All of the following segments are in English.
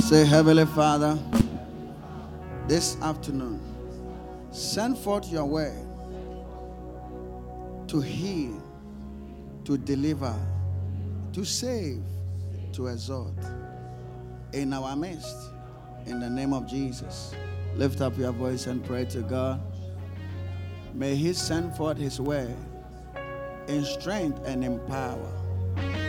Say, Heavenly Father, this afternoon, send forth your word to heal, to deliver, to save, to exhort in our midst. In the name of Jesus, lift up your voice and pray to God. May He send forth His word in strength and in power.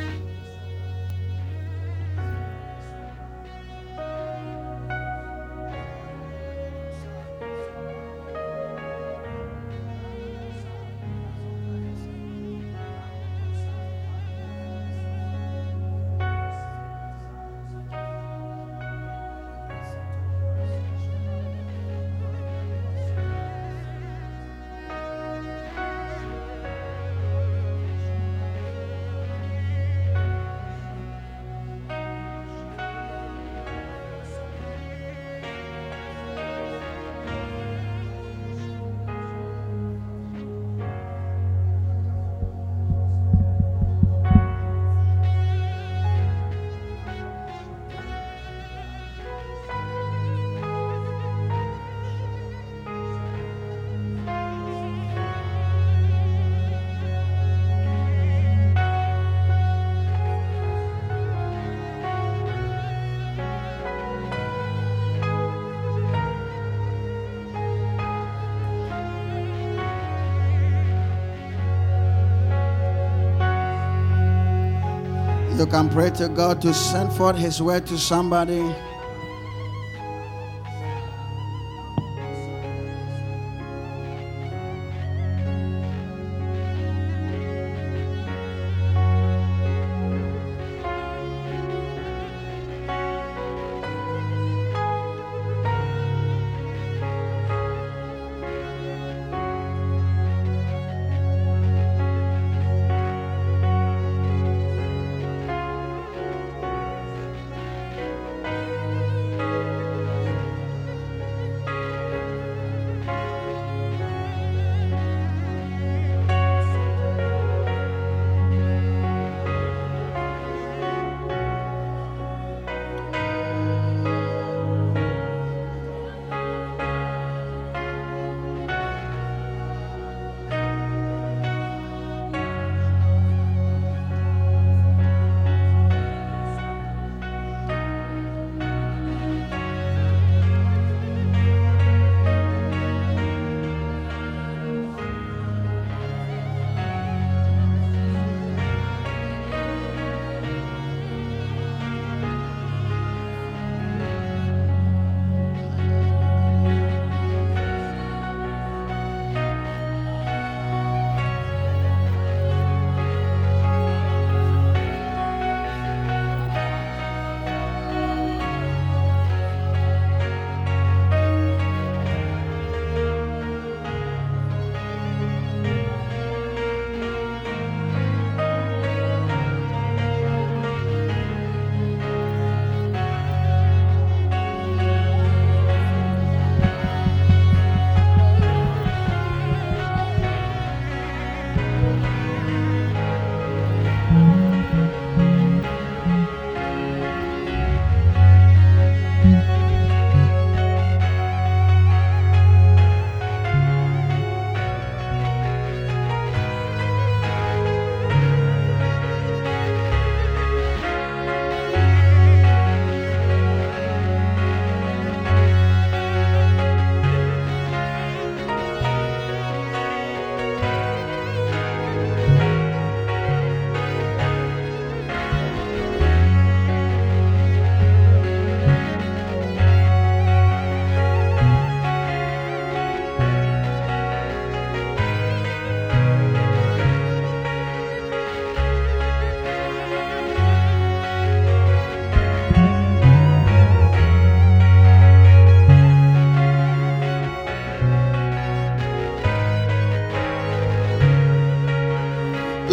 You can pray to God to send forth His word to somebody.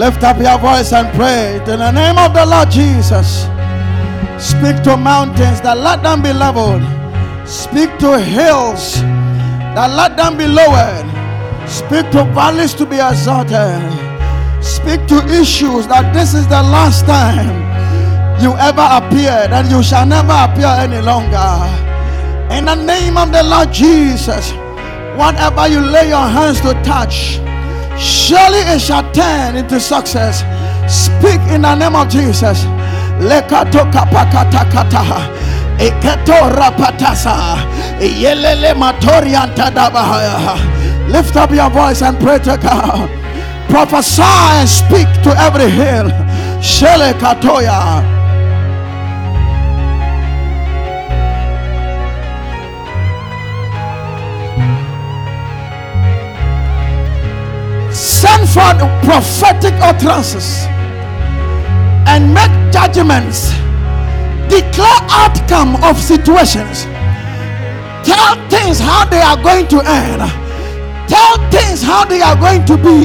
Lift up your voice and pray. In the name of the Lord Jesus, speak to mountains that let them be leveled. Speak to hills that let them be lowered. Speak to valleys to be exalted. Speak to issues that this is the last time. you ever appeared, and you shall never appear any longer. In the name of the Lord Jesus, whatever you lay your hands to touch, surely it shall turn into success. Speak in the name of Jesus. Lekato kapakatakata. Iketo rapatasa. Yelele. Lift up your voice and pray to God. Prophesy and speak to every hill. Shele katoya. Prophetic utterances and make judgments. Declare outcome of situations. Tell things how they are going to end. Tell things how they are going to be.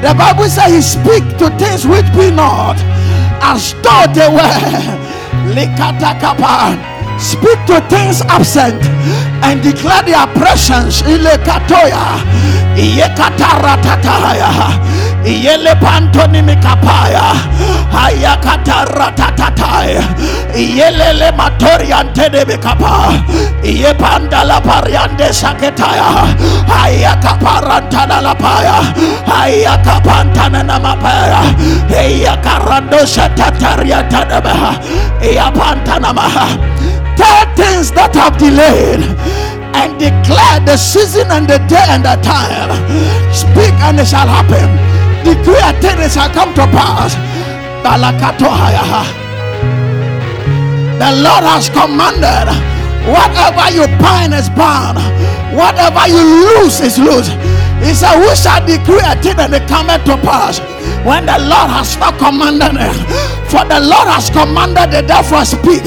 The Bible says he speak to things which be not as though they were. Speak to things absent and declare their presence. Ilekatoya. Iyekataratataya. Iyele pantoni mikapaya. Ayakataratataya. Iyelele matoriante de mikapa. Iye pandala pariande saketaya. Ayakaparantana la paya. Ayakapantana na mapaya. Iyakarando satataria tanabaha. Iyapantana maha. Things that have delayed and declare the season and the day and the time. Speak and it shall happen. Decree a thing it shall come to pass. The Lord has commanded whatever you bind is bound, whatever you lose is loose. He said, Who shall decree a thing and it cometh to pass? When the Lord has not commanded it, for the Lord has commanded it, therefore speak,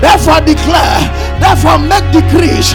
therefore declare, therefore make decrees.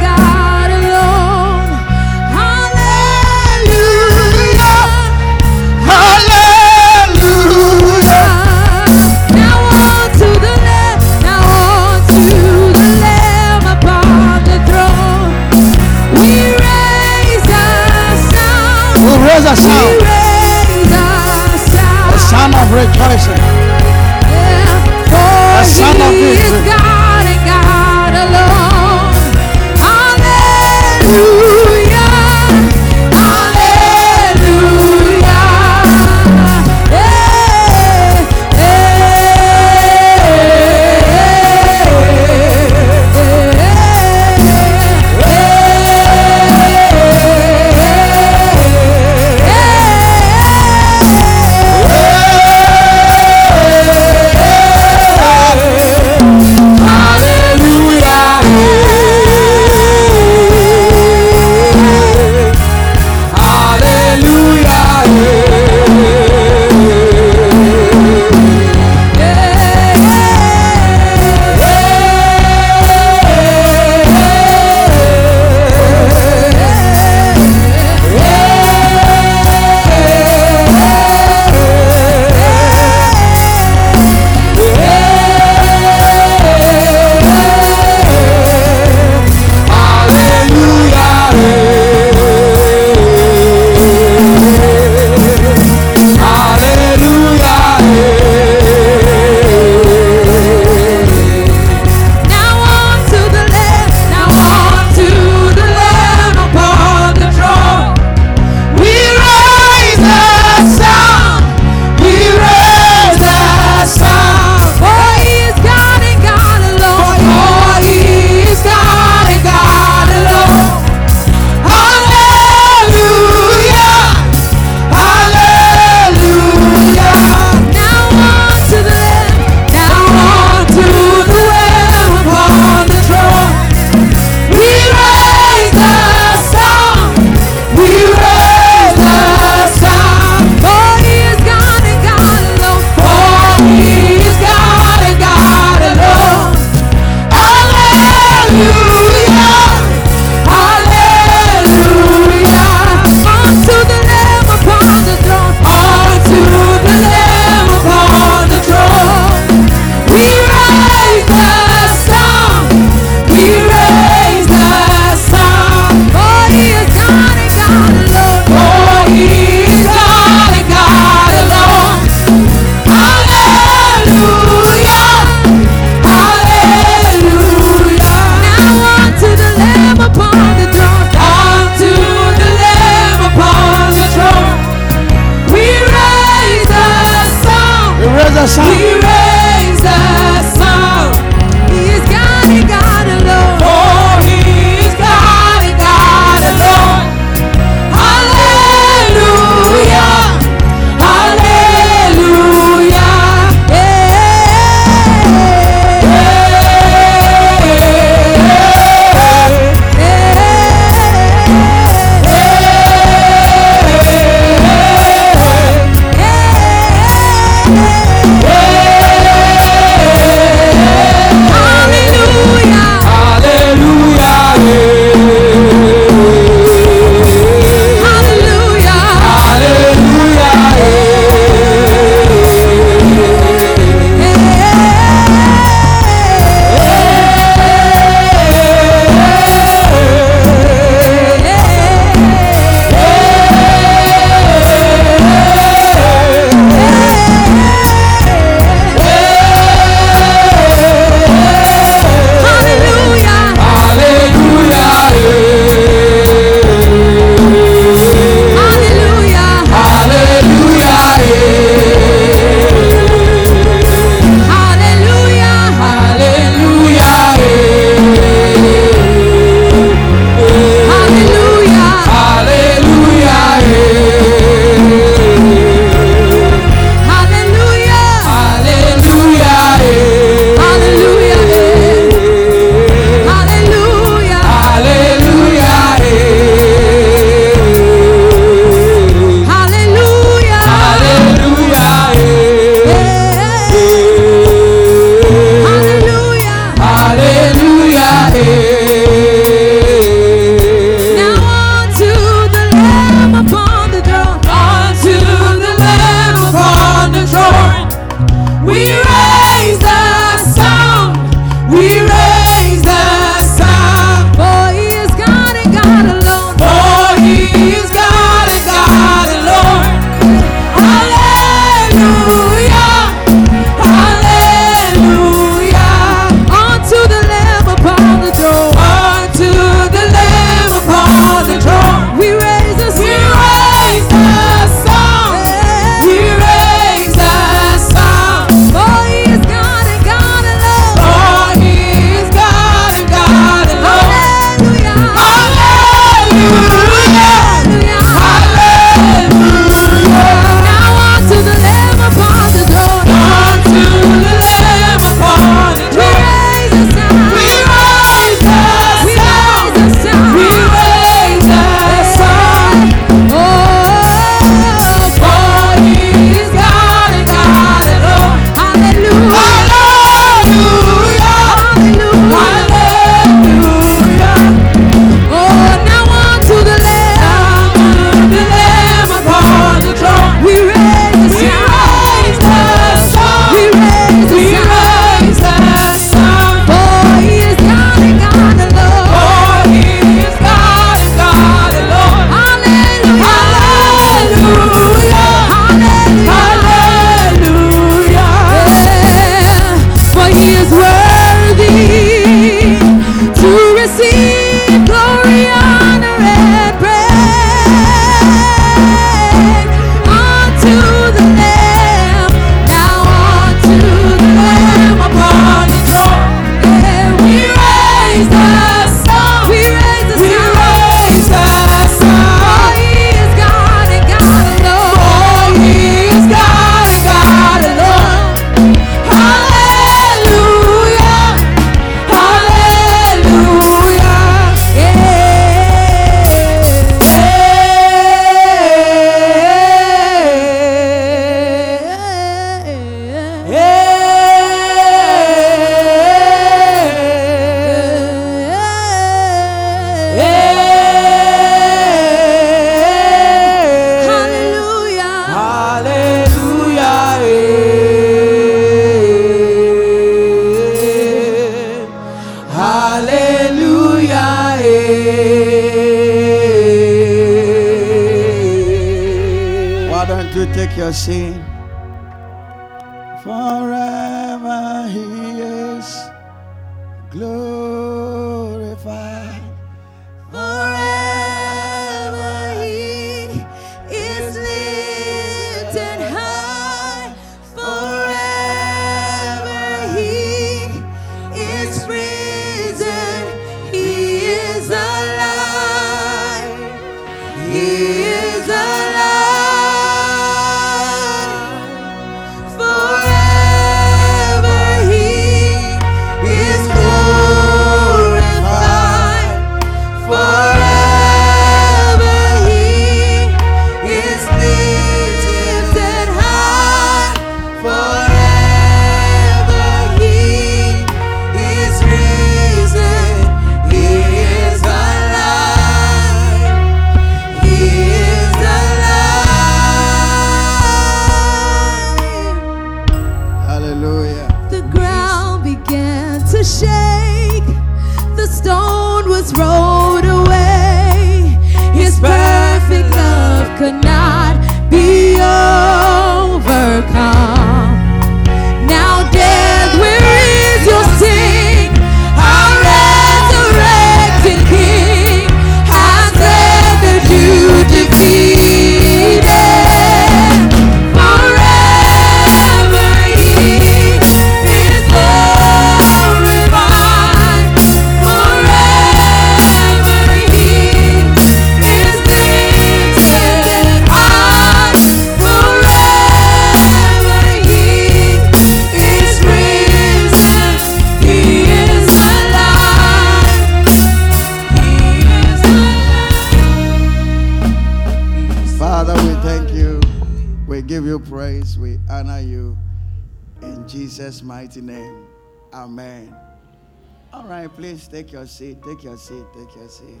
your seat. Take your seat.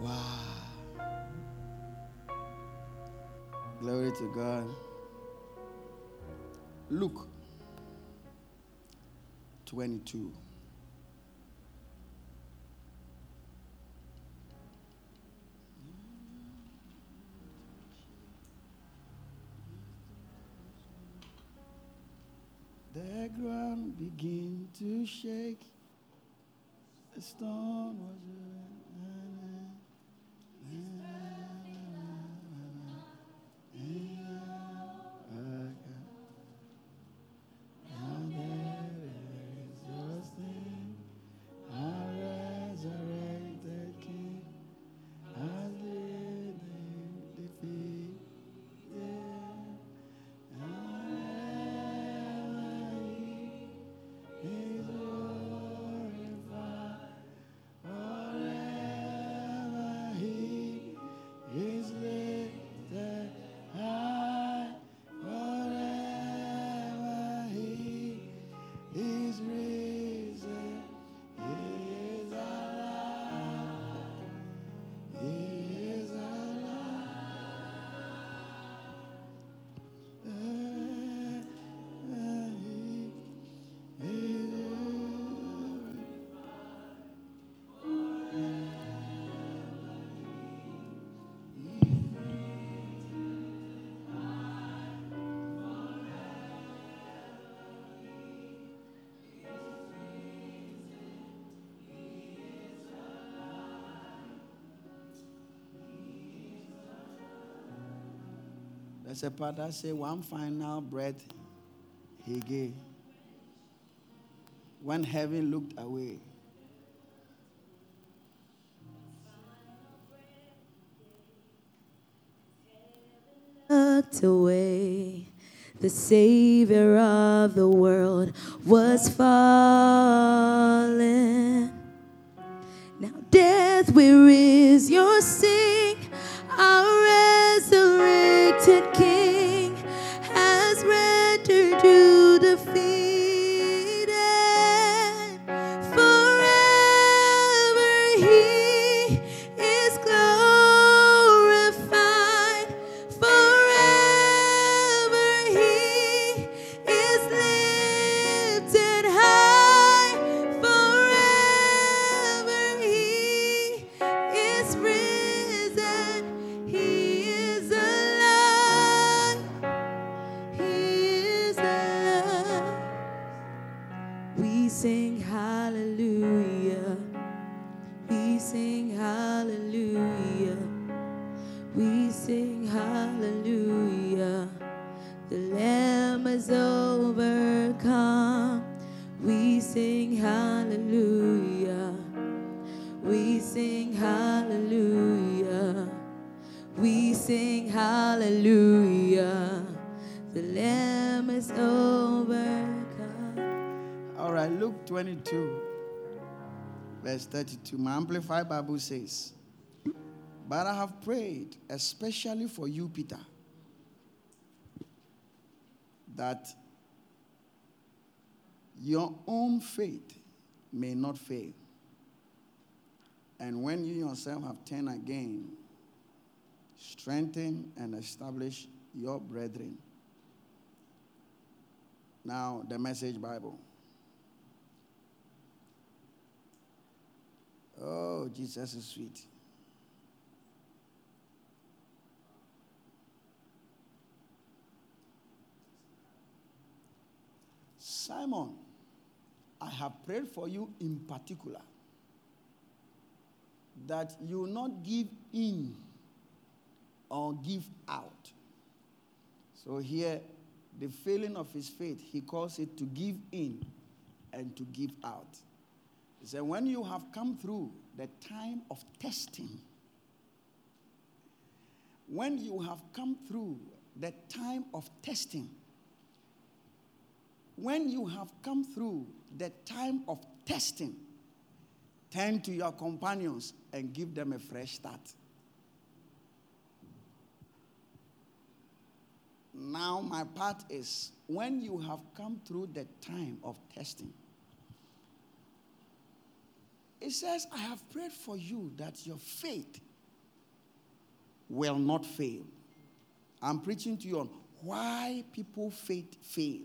Wow. Glory to God. Luke 22. ground began to shake. The storm was around. There's a part that say one final breath he gave. When heaven looked away. Looked away. The Savior of the world was far 32. My Amplified Bible says, But I have prayed especially for you, Peter, that your own faith may not fail. And when you yourself have turned again, strengthen and establish your brethren. Now, the Message Bible. Oh, Jesus is sweet. Simon, I have prayed for you in particular that you will not give in or give out. So here, the failing of his faith, he calls it to give in and to give out. He said, when you have come through the time of testing, when you have come through the time of testing, when you have come through the time of testing, turn to your companions and give them a fresh start. Now, my part is when you have come through the time of testing, it says, I have prayed for you that your faith will not fail. I'm preaching to you on why people faith fail.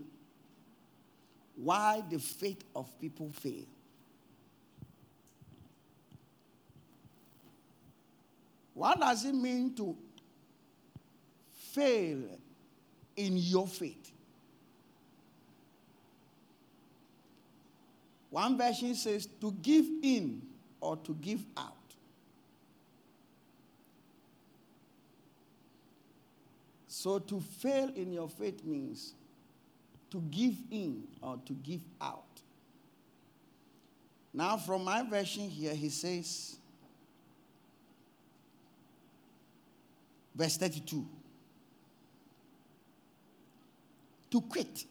Why the faith of people fail. What does it mean to fail in your faith? One version says to give in or to give out. So to fail in your faith means to give in or to give out. Now, from my version here, he says, verse 32 to quit.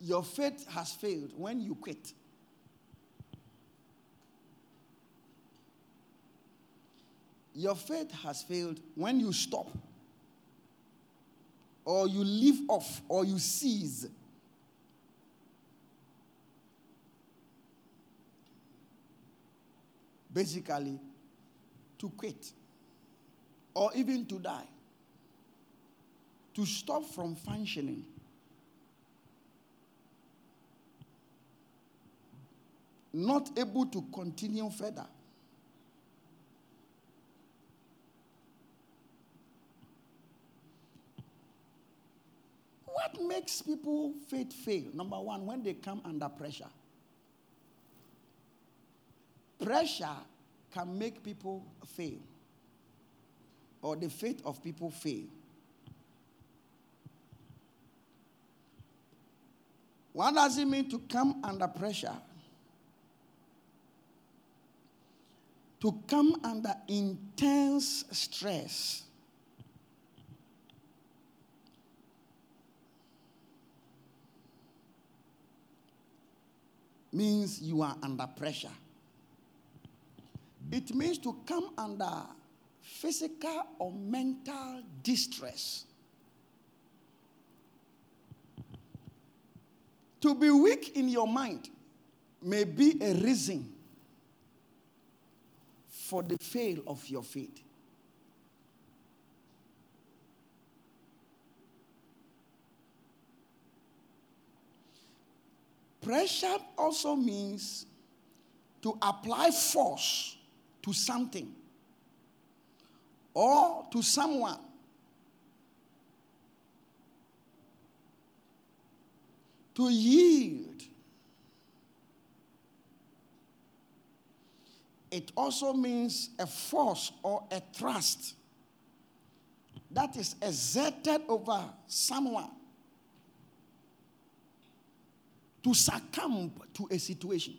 Your faith has failed when you quit. Your faith has failed when you stop, or you leave off, or you cease. Basically, to quit, or even to die, to stop from functioning. Not able to continue further. What makes people faith fail? Number one, when they come under pressure. Pressure can make people fail, or the faith of people fail. What does it mean to come under pressure? To come under intense stress. Means you are under pressure. It means to come under physical or mental distress. To be weak in your mind may be a reason for the fail of your faith. Pressure also means to apply force to something or to someone To yield. It also means a force or a trust that is exerted over someone to succumb to a situation.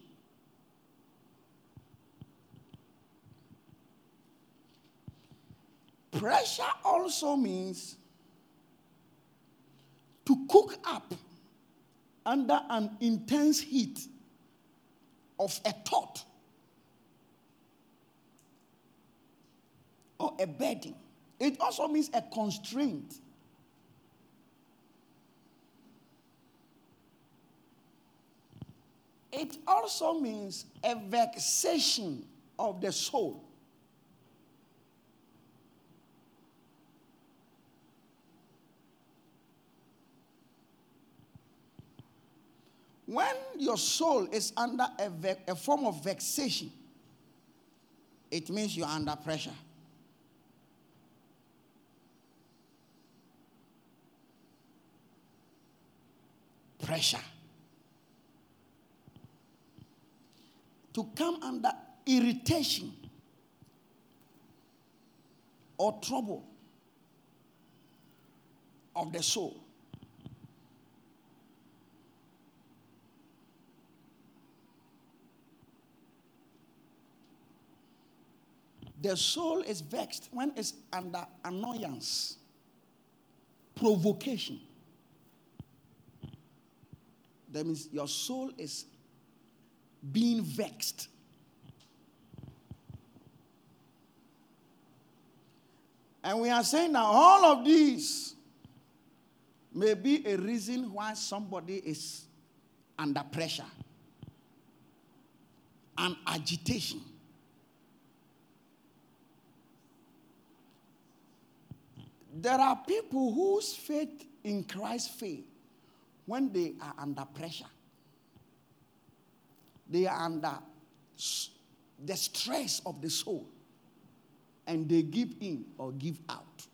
Pressure also means to cook up under an intense heat of a thought or a burden. It also means a constraint. It also means a vexation of the soul. When your soul is under a, ve- a form of vexation, it means you're under pressure. Pressure. To come under irritation or trouble of the soul. The soul is vexed when it's under annoyance, provocation. That means your soul is being vexed. And we are saying that all of these may be a reason why somebody is under pressure and agitation. There are people whose faith in Christ fail when they are under pressure. They are under the stress of the soul and they give in or give out.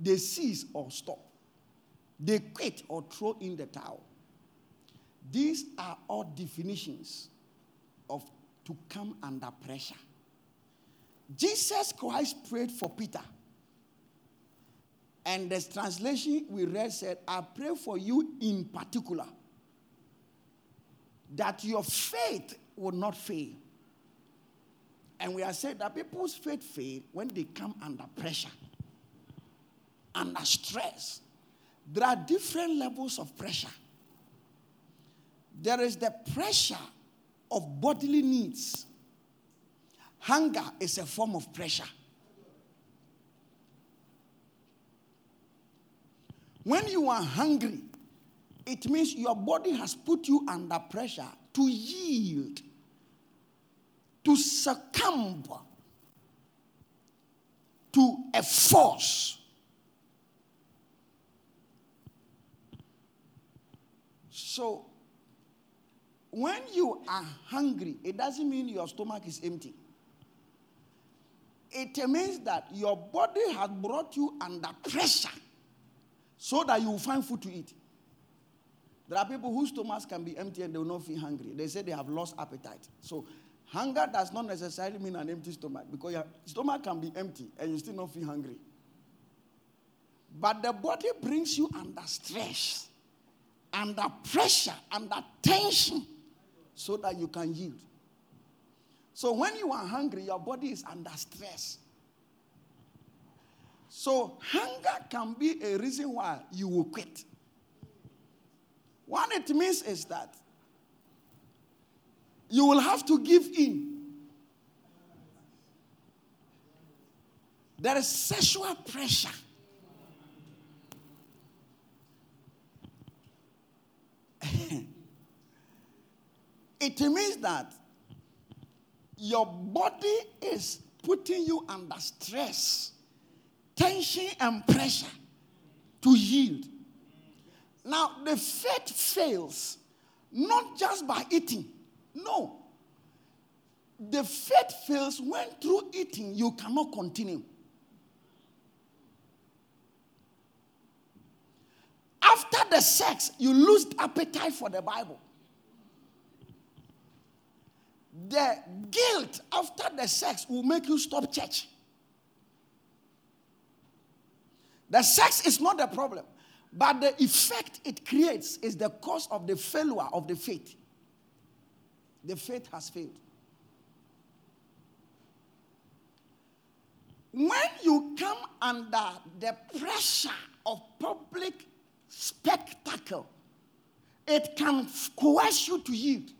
They cease or stop. They quit or throw in the towel. These are all definitions of to come under pressure. Jesus Christ prayed for Peter and the translation we read said, I pray for you in particular that your faith will not fail. And we are saying that people's faith fail when they come under pressure, under stress. There are different levels of pressure. There is the pressure of bodily needs. Hunger is a form of pressure. When you are hungry, it means your body has put you under pressure to yield, to succumb to a force. So, when you are hungry, it doesn't mean your stomach is empty. It means that your body has brought you under pressure so that you will find food to eat. There are people whose stomachs can be empty and they will not feel hungry. They say they have lost appetite. So hunger does not necessarily mean an empty stomach because your stomach can be empty and you still not feel hungry. But the body brings you under stress, under pressure, under tension, so that you can yield. So when you are hungry, your body is under stress. So, hunger can be a reason why you will quit. What it means is that you will have to give in. There is sexual pressure. it means that your body is putting you under stress tension and pressure to yield. Now, the faith fails not just by eating. No. The faith fails when through eating you cannot continue. After the sex, you lose appetite for the Bible. The guilt after the sex will make you stop church. The sex is not the problem, but the effect it creates is the cause of the failure of the faith. The faith has failed. When you come under the pressure of public spectacle, it can coerce you to yield.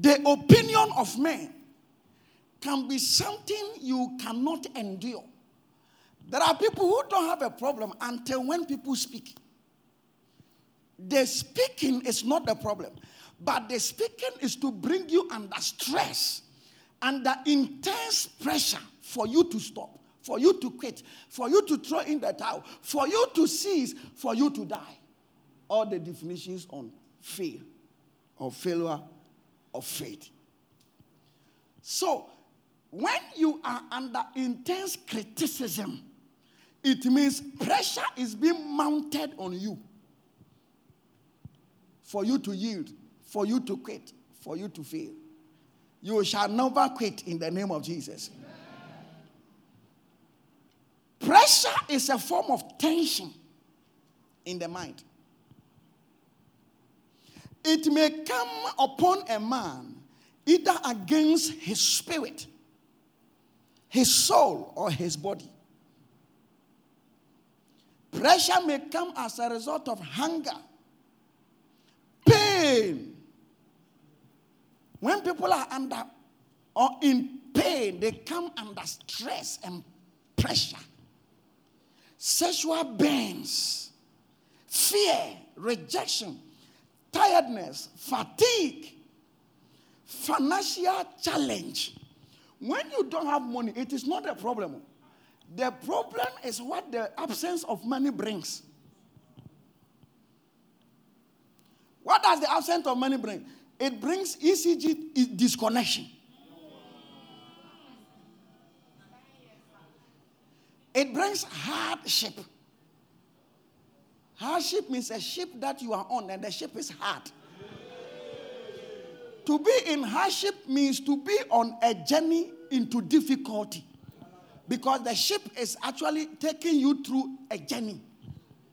The opinion of men can be something you cannot endure. There are people who don't have a problem until when people speak. The speaking is not the problem, but the speaking is to bring you under stress, under intense pressure for you to stop, for you to quit, for you to throw in the towel, for you to cease, for you to die. All the definitions on fail or failure of faith. So, when you are under intense criticism, it means pressure is being mounted on you for you to yield, for you to quit, for you to fail. You shall never quit in the name of Jesus. Pressure is a form of tension in the mind. It may come upon a man either against his spirit, his soul, or his body. Pressure may come as a result of hunger, pain. When people are under or in pain, they come under stress and pressure. Sexual burns, fear, rejection, tiredness, fatigue, financial challenge. When you don't have money, it is not a problem. The problem is what the absence of money brings. What does the absence of money bring? It brings ECG disconnection. It brings hardship. Hardship means a ship that you are on and the ship is hard. To be in hardship means to be on a journey into difficulty because the ship is actually taking you through a journey.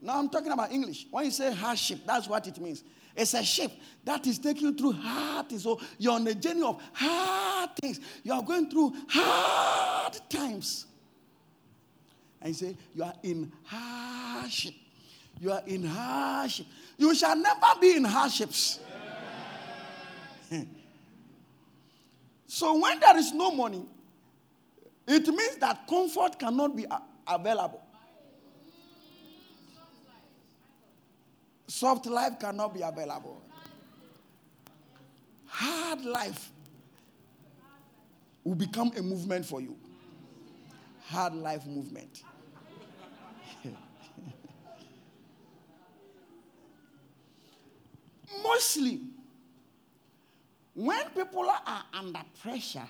Now I'm talking about English. When you say hardship, that's what it means. It's a ship that is taking you through hard things. So you're on a journey of hard things. You are going through hard times. And you say, You are in hardship. You are in hardship. You shall never be in hardships. so when there is no money, it means that comfort cannot be available. Soft life cannot be available. Hard life will become a movement for you. Hard life movement. Mostly, when people are under pressure,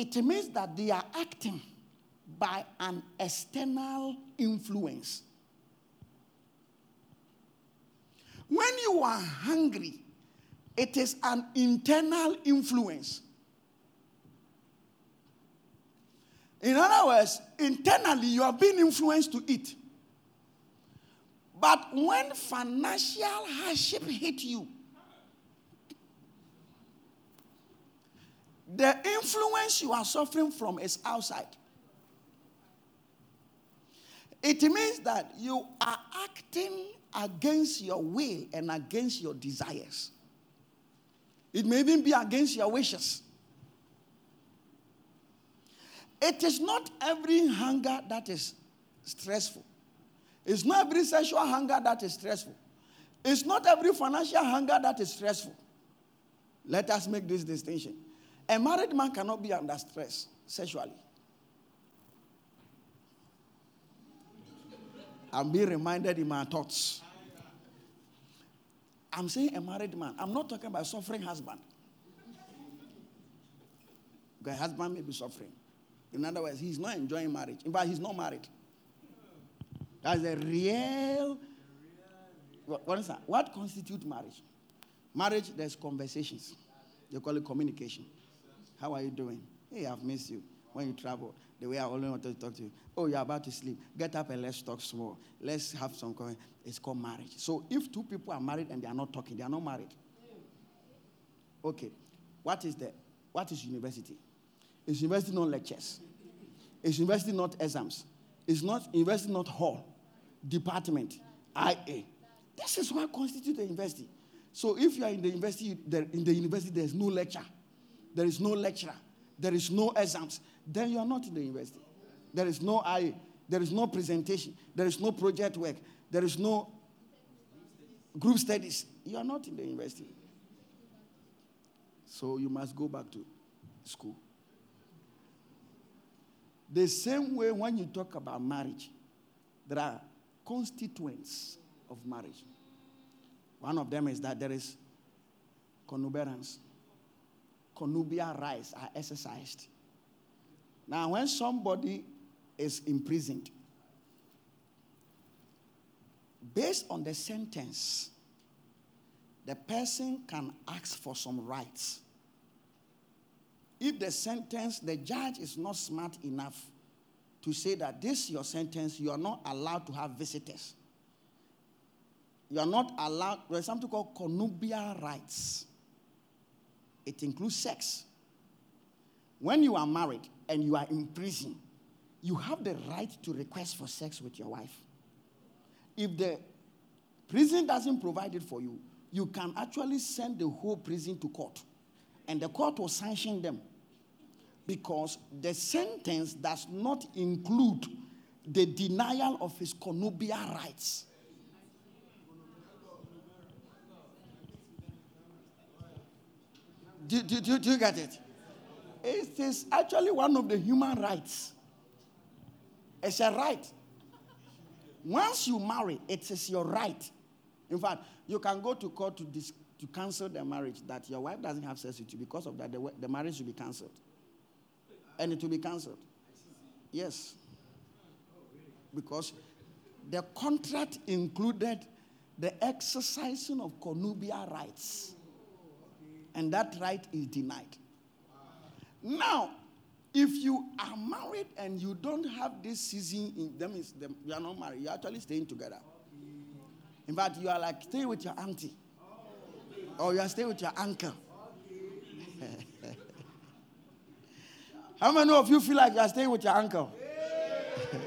it means that they are acting by an external influence. When you are hungry, it is an internal influence. In other words, internally you are being influenced to eat. But when financial hardship hit you, The influence you are suffering from is outside. It means that you are acting against your will and against your desires. It may even be against your wishes. It is not every hunger that is stressful. It's not every sexual hunger that is stressful. It's not every financial hunger that is stressful. Let us make this distinction. A married man cannot be under stress sexually. I'm being reminded in my thoughts. I'm saying a married man. I'm not talking about a suffering husband. The husband may be suffering. In other words, he's not enjoying marriage. In fact, he's not married. That's a real. What, what is that? What constitutes marriage? Marriage, there's conversations. They call it communication. How are you doing? Hey, I've missed you when you travel. The way I only wanted to talk to you. Oh, you're about to sleep. Get up and let's talk small. Let's have some. It's called marriage. So if two people are married and they are not talking, they are not married. Okay. What is the what is university? Is university not lectures? Is university not exams? Is not university not hall, department, IA? This is what constitutes a university. So if you are in the university, in the university, there is no lecture, there is no lecturer, there is no exams, then you are not in the university. There is no IA, there is no presentation, there is no project work, there is no group studies. You are not in the university. So you must go back to school. The same way when you talk about marriage, there are constituents of marriage. One of them is that there is connubiance. Connubial rights are exercised. Now, when somebody is imprisoned, based on the sentence, the person can ask for some rights. If the sentence, the judge is not smart enough to say that this is your sentence, you are not allowed to have visitors. You are not allowed, there's something called connubial rights. It includes sex. When you are married and you are in prison, you have the right to request for sex with your wife. If the prison doesn't provide it for you, you can actually send the whole prison to court. And the court will sanction them. Because the sentence does not include the denial of his connubial rights. Do, do, do, do you get it? It is actually one of the human rights. It's a right. Once you marry, it is your right. In fact, you can go to court to, dis- to cancel the marriage that your wife doesn't have sex with you. Because of that, the, the marriage will be cancelled. And it will be cancelled. Yes. Because the contract included the exercising of connubial rights. And that right is denied. Now, if you are married and you don't have this season in them is you are not married, you're actually staying together. In fact, you are like staying with your auntie. Or you are staying with your uncle. How many of you feel like you are staying with your uncle?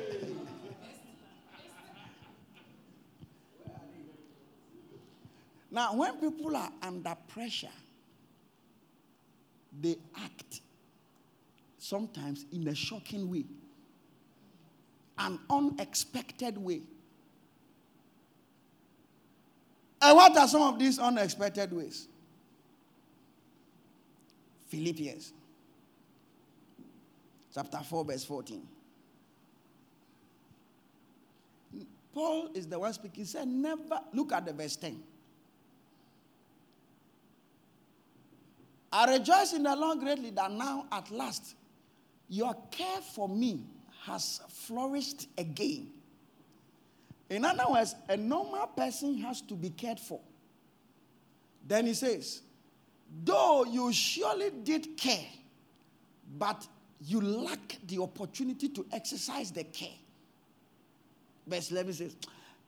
now, when people are under pressure, they act sometimes in a shocking way, an unexpected way. And what are some of these unexpected ways? Philippians chapter 4, verse 14. Paul is the one speaking. Said, Never look at the verse 10. I rejoice in the Lord greatly that now at last your care for me has flourished again. In other words, a normal person has to be cared for. Then he says, though you surely did care, but you lack the opportunity to exercise the care. Verse 11 says,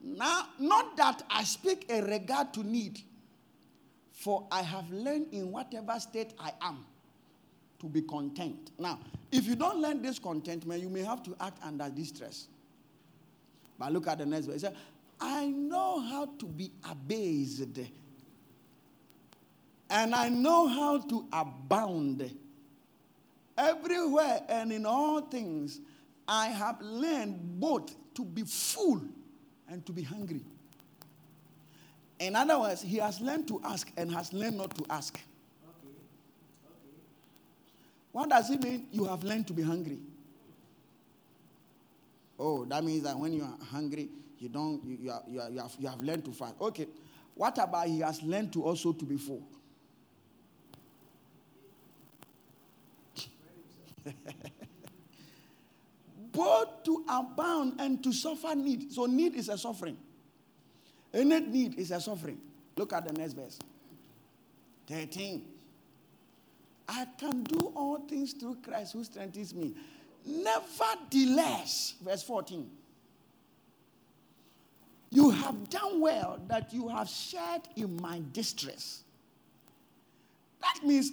Now, not that I speak a regard to need, for I have learned in whatever state I am to be content. Now, if you don't learn this contentment, you may have to act under distress. But look at the next verse. I know how to be abased, and I know how to abound. Everywhere and in all things, I have learned both to be full and to be hungry. In other words, he has learned to ask and has learned not to ask. What does it mean you have learned to be hungry? Oh, that means that when you are hungry, you don't you, you, are, you, are, you, have, you have learned to fast. Okay. What about he has learned to also to be full? both to abound and to suffer need. So, need is a suffering. Any need is a suffering. Look at the next verse 13. I can do all things through Christ who strengthens me. Nevertheless, verse 14. You have done well that you have shared in my distress. That means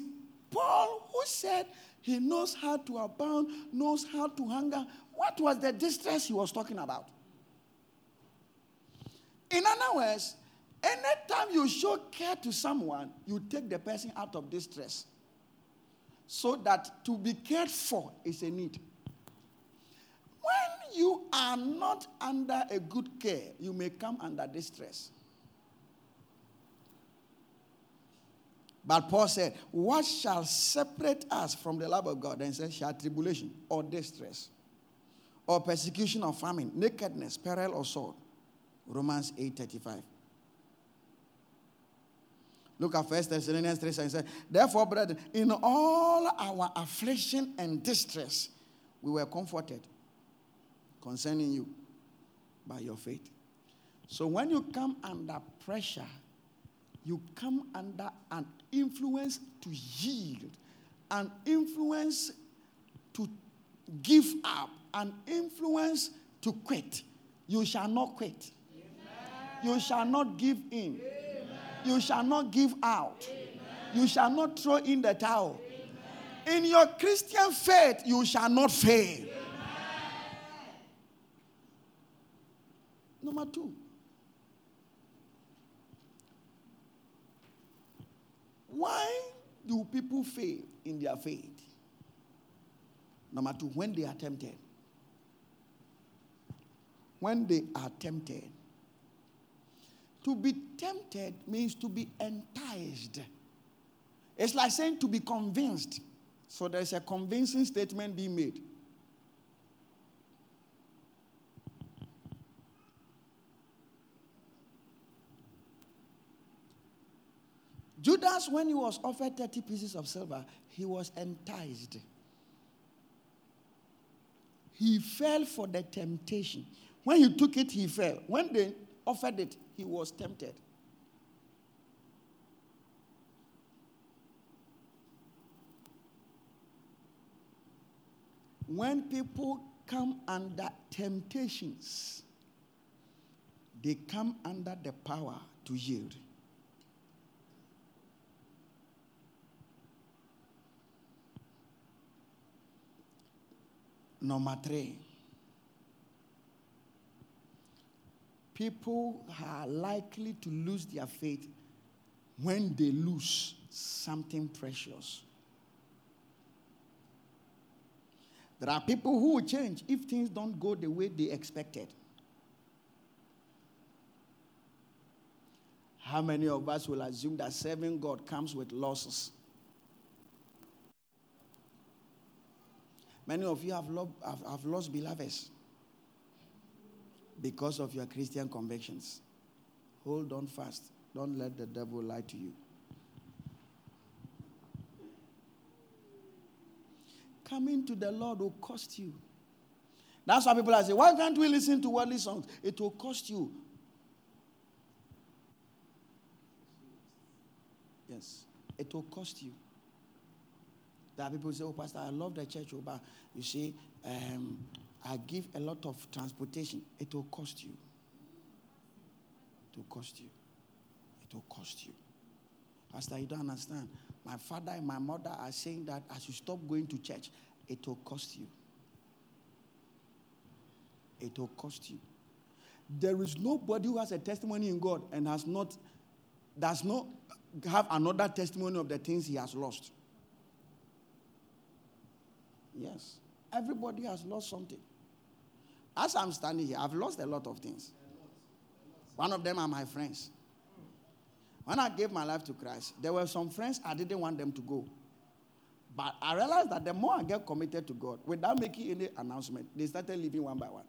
Paul, who said he knows how to abound, knows how to hunger, what was the distress he was talking about? In other words, anytime you show care to someone, you take the person out of distress. So that to be cared for is a need. When you are not under a good care, you may come under distress. But Paul said, What shall separate us from the love of God? And he said, Shall tribulation or distress or persecution or famine, nakedness, peril or sword? Romans 8:35. Look at First Thessalonians 3 and said, Therefore, brethren, in all our affliction and distress, we were comforted concerning you by your faith. So when you come under pressure, you come under an influence to yield, an influence to give up, an influence to quit. You shall not quit. Amen. You shall not give in. Amen. You shall not give out. Amen. You shall not throw in the towel. In your Christian faith, you shall not fail. Number two, why do people fail in their faith? Number two, when they are tempted. When they are tempted. To be tempted means to be enticed. It's like saying to be convinced. So there's a convincing statement being made. Judas, when he was offered 30 pieces of silver, he was enticed. He fell for the temptation. When he took it, he fell. When they offered it, he was tempted. When people come under temptations, they come under the power to yield. Number three, people are likely to lose their faith when they lose something precious. There are people who will change if things don't go the way they expected. How many of us will assume that serving God comes with losses? Many of you have, lo- have, have lost beloveds because of your Christian convictions. Hold on fast. Don't let the devil lie to you. Coming to the Lord will cost you. That's why people are saying, why can't we listen to worldly songs? It will cost you. Yes, it will cost you. There are people who say, Oh, Pastor, I love the church, oh, but you see, um, I give a lot of transportation. It will cost you. It will cost you. It will cost you. Pastor, you don't understand. My father and my mother are saying that I should stop going to church. It will cost you. It will cost you. There is nobody who has a testimony in God and has not, does not have another testimony of the things he has lost. Yes. Everybody has lost something. As I'm standing here, I've lost a lot of things. One of them are my friends. When I gave my life to Christ, there were some friends I didn't want them to go. But I realized that the more I get committed to God, without making any announcement, they started leaving one by one.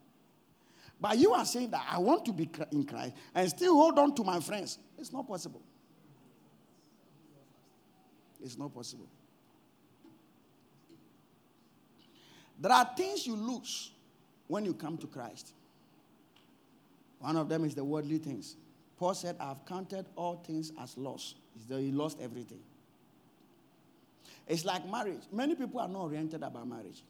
But you are saying that I want to be in Christ and still hold on to my friends. It's not possible. It's not possible. There are things you lose when you come to Christ. One of them is the worldly things. Paul said, I've counted all things as loss. He lost everything. It's like marriage. Many people are not oriented about marriage.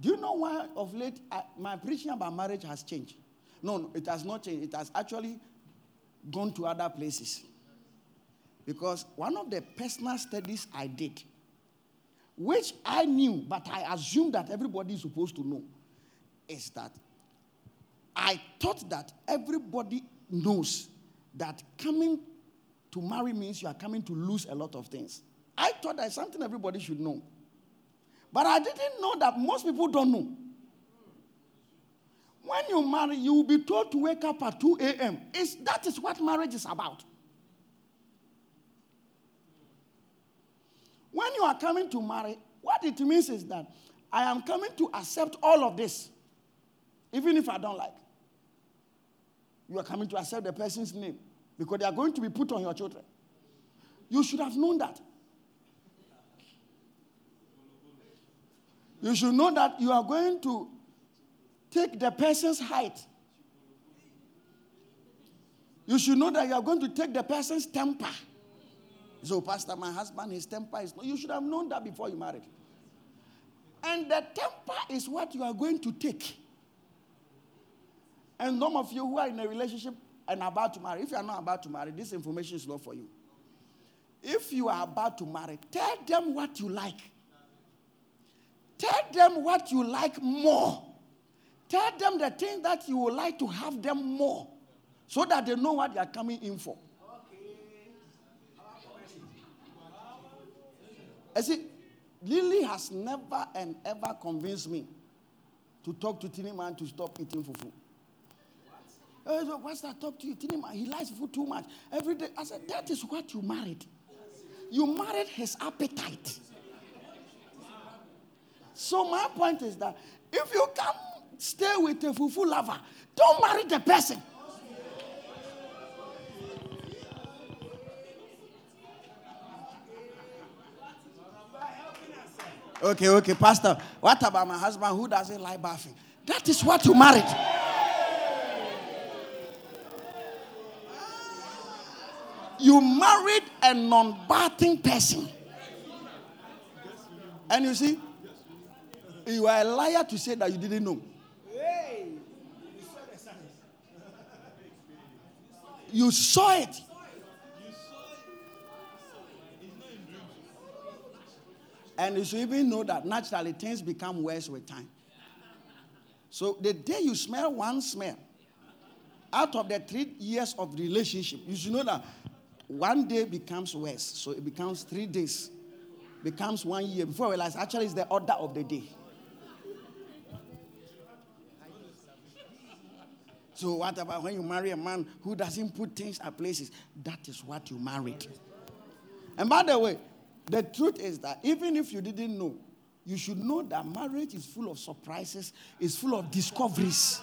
Do you know why of late I, my preaching about marriage has changed? No, no, it has not changed. It has actually gone to other places. Because one of the personal studies I did, which I knew, but I assumed that everybody is supposed to know, is that I thought that everybody knows that coming to marry means you are coming to lose a lot of things. I thought that's something everybody should know. But I didn't know that most people don't know. When you marry, you will be told to wake up at 2 a.m. That is what marriage is about. When you are coming to marry, what it means is that I am coming to accept all of this, even if I don't like. You are coming to accept the person's name because they are going to be put on your children. You should have known that. You should know that you are going to take the person's height. You should know that you are going to take the person's temper. So, Pastor, my husband, his temper is. You should have known that before you married. And the temper is what you are going to take. And some of you who are in a relationship and about to marry, if you are not about to marry, this information is not for you. If you are about to marry, tell them what you like. Tell them what you like more. Tell them the thing that you would like to have them more so that they know what they are coming in for. I see, Lily has never and ever convinced me to talk to Tini Man to stop eating fufu. Hey, what's that? Talk to you. Tini Man, he likes food too much. Every day. I said, that is what you married. You married his appetite. So my point is that if you can stay with a fufu lover, don't marry the person. Okay, okay, Pastor. What about my husband who doesn't like bathing? That is what you married. You married a non bathing person. And you see, you are a liar to say that you didn't know. You saw it. And you should even know that naturally things become worse with time. So the day you smell one smell, out of the three years of relationship, you should know that one day becomes worse. So it becomes three days, becomes one year. Before I realize, actually, it's the order of the day. So what about when you marry a man who doesn't put things at places? That is what you married. And by the way, the truth is that even if you didn't know, you should know that marriage is full of surprises, it's full of discoveries.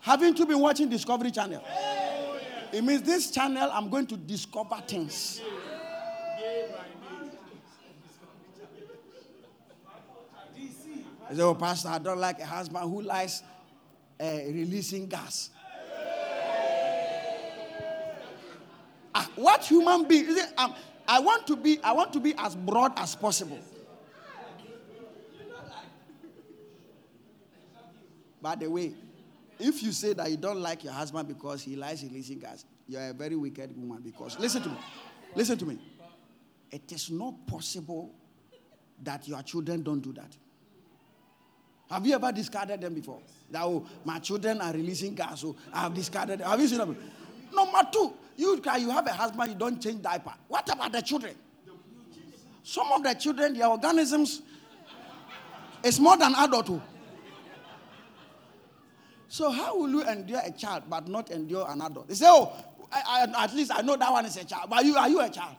Haven't you been watching Discovery Channel? It means this channel, I'm going to discover things. I say, oh, Pastor, I don't like a husband who likes uh, releasing gas. What human being? Is it, um, I want to be. I want to be as broad as possible. By the way, if you say that you don't like your husband because he lies likes releasing gas, you are a very wicked woman. Because listen to me, listen to me. It is not possible that your children don't do that. Have you ever discarded them before? That, oh, my children are releasing gas, so I have discarded them. Have you seen them? Number two, you, you have a husband, you don't change diaper. What about the children? Some of the children, their organisms is more than adult. Oh. So how will you endure a child but not endure an adult? They say, oh, I, I, at least I know that one is a child. But you, are you a child?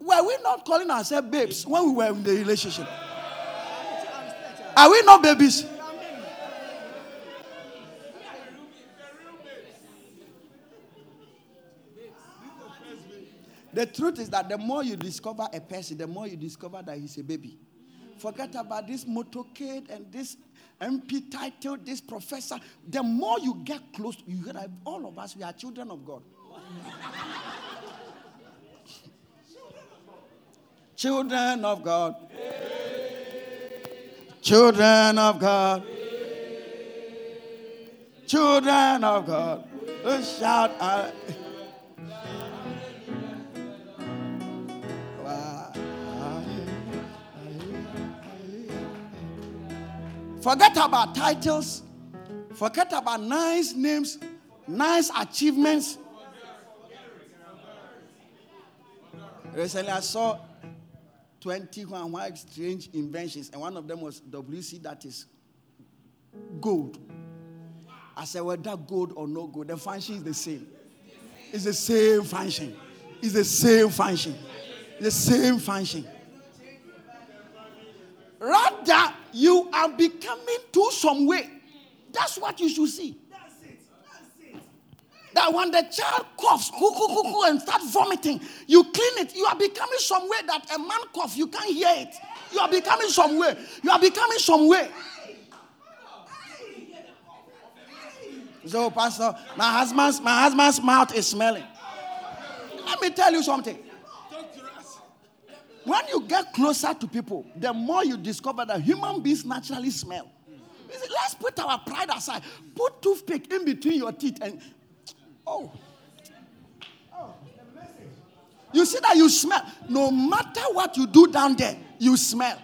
Were we not calling ourselves babes when we were in the relationship? Are we not babies? The truth is that the more you discover a person, the more you discover that he's a baby. Forget about this motorcade and this MP title, this professor. The more you get close, you that all of us, we are children of God. children of God. Children of God. Children of God. Let's shout. out. Forget about titles. Forget about nice names, nice achievements. Recently, I saw 21 one strange inventions, and one of them was WC that is gold. I said, whether gold or no gold, the function is the same. It's the same function. It's the same function. The same function. Rather, you are becoming to some way. That's what you should see. That's it. That's it. That when the child coughs, cuckoo, cuckoo, and start vomiting, you clean it. You are becoming some way that a man cough, you can't hear it. You are becoming some way. You are becoming some way. So, Pastor, my husband's my husband's mouth is smelling. Let me tell you something. When you get closer to people, the more you discover that human beings naturally smell. See, let's put our pride aside. Put toothpick in between your teeth and oh. Oh you see that you smell. No matter what you do down there, you smell.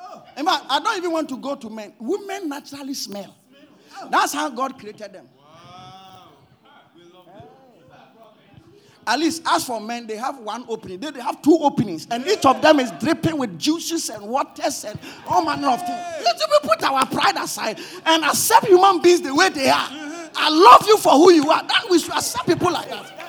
Oh. Fact, I don't even want to go to men. Women naturally smell. That's how God created them. At least, as for men, they have one opening. They, they have two openings, and each of them is dripping with juices and waters and all manner of things. Let's we put our pride aside and accept human beings the way they are. I love you for who you are. Then we should accept people like that.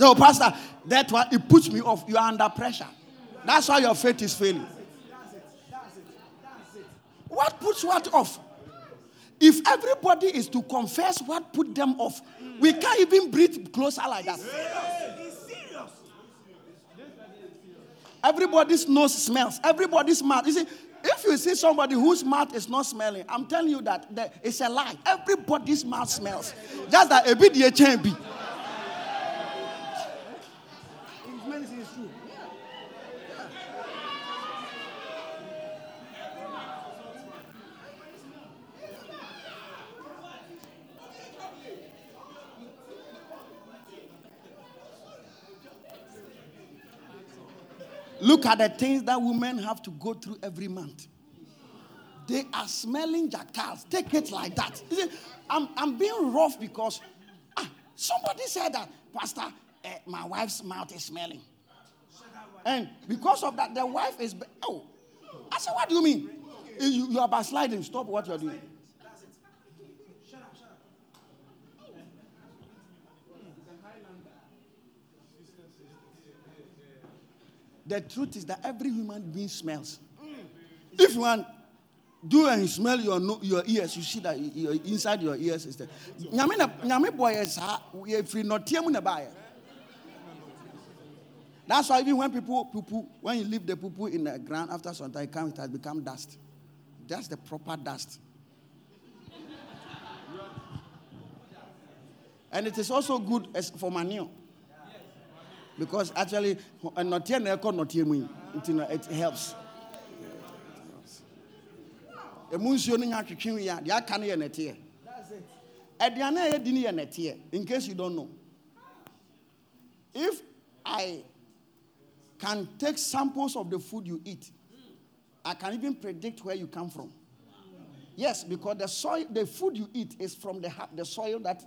So, Pastor, that one it puts me off. You are under pressure. That's why your faith is failing. What puts what off? If everybody is to confess what put them off, we can't even breathe closer like that. Everybody's nose smells. Everybody's mouth. You see, if you see somebody whose mouth is not smelling, I'm telling you that it's a lie. Everybody's mouth smells. Just that a bit the Look at the things that women have to go through every month. They are smelling jackals. Take it like that. See, I'm, I'm being rough because ah, somebody said that, Pastor, eh, my wife's mouth is smelling. And because of that, the wife is. Oh, I said, what do you mean? You, you are backsliding. Stop what you're doing. The truth is that every human being smells. If you want do and smell your your ears, you see that your, inside your ears is there. If That's why even when people poo when you leave the poo in the ground after some time, it has become dust. That's the proper dust. and it is also good for manure. Because actually, it helps. ɛmu nya twetwe yi a deɛ aka no yɛ nɛteɛ aduane a yɛdi no yɛ nɛteɛ in case you don't know. If i can take samples of the food you eat i can even predict where you come from. Yes because the soil the food you eat is from the, the soil that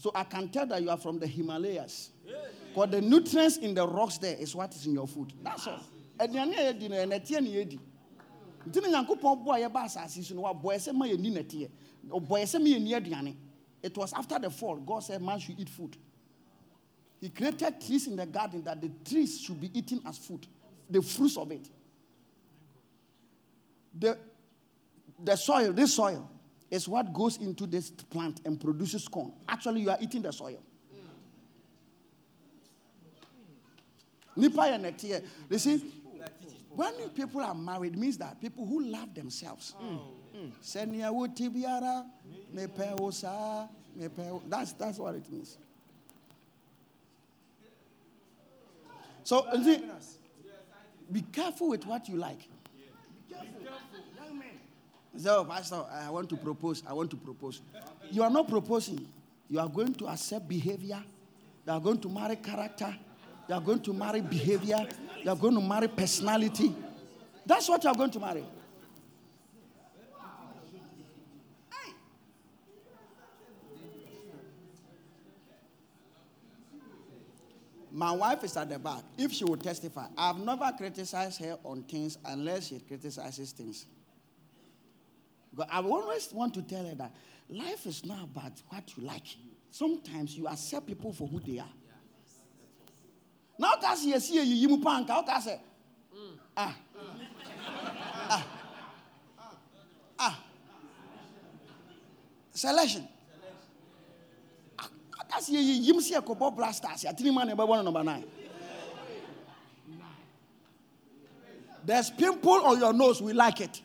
so i can tell that you are from the himalayas because the nutrients in the rocks there is what is in your food. That's all. It was after the fall God said man should eat food. He created trees in the garden that the trees should be eaten as food, the fruits of it. The, the soil, this soil, is what goes into this plant and produces corn. Actually, you are eating the soil. Nipa and Netia. You see, when people are married, means that people who love themselves. That's that's what it means. So see, be careful with what you like. So, oh, Pastor, I want to propose. I want to propose. You are not proposing. You are going to accept behavior. You are going to marry character. You are going to marry behavior. You are going to marry personality. That's what you are going to marry. My wife is at the back. If she will testify, I've never criticized her on things unless she criticizes things. I always want to tell her that life is not about what you like. Sometimes you accept people for who they are. Now that's yes, you you panka. How can say? Ah. Ah. Ah. Selection. That's you you see a couple blasters. I three man one number nine. There's pimple on your nose. We like it.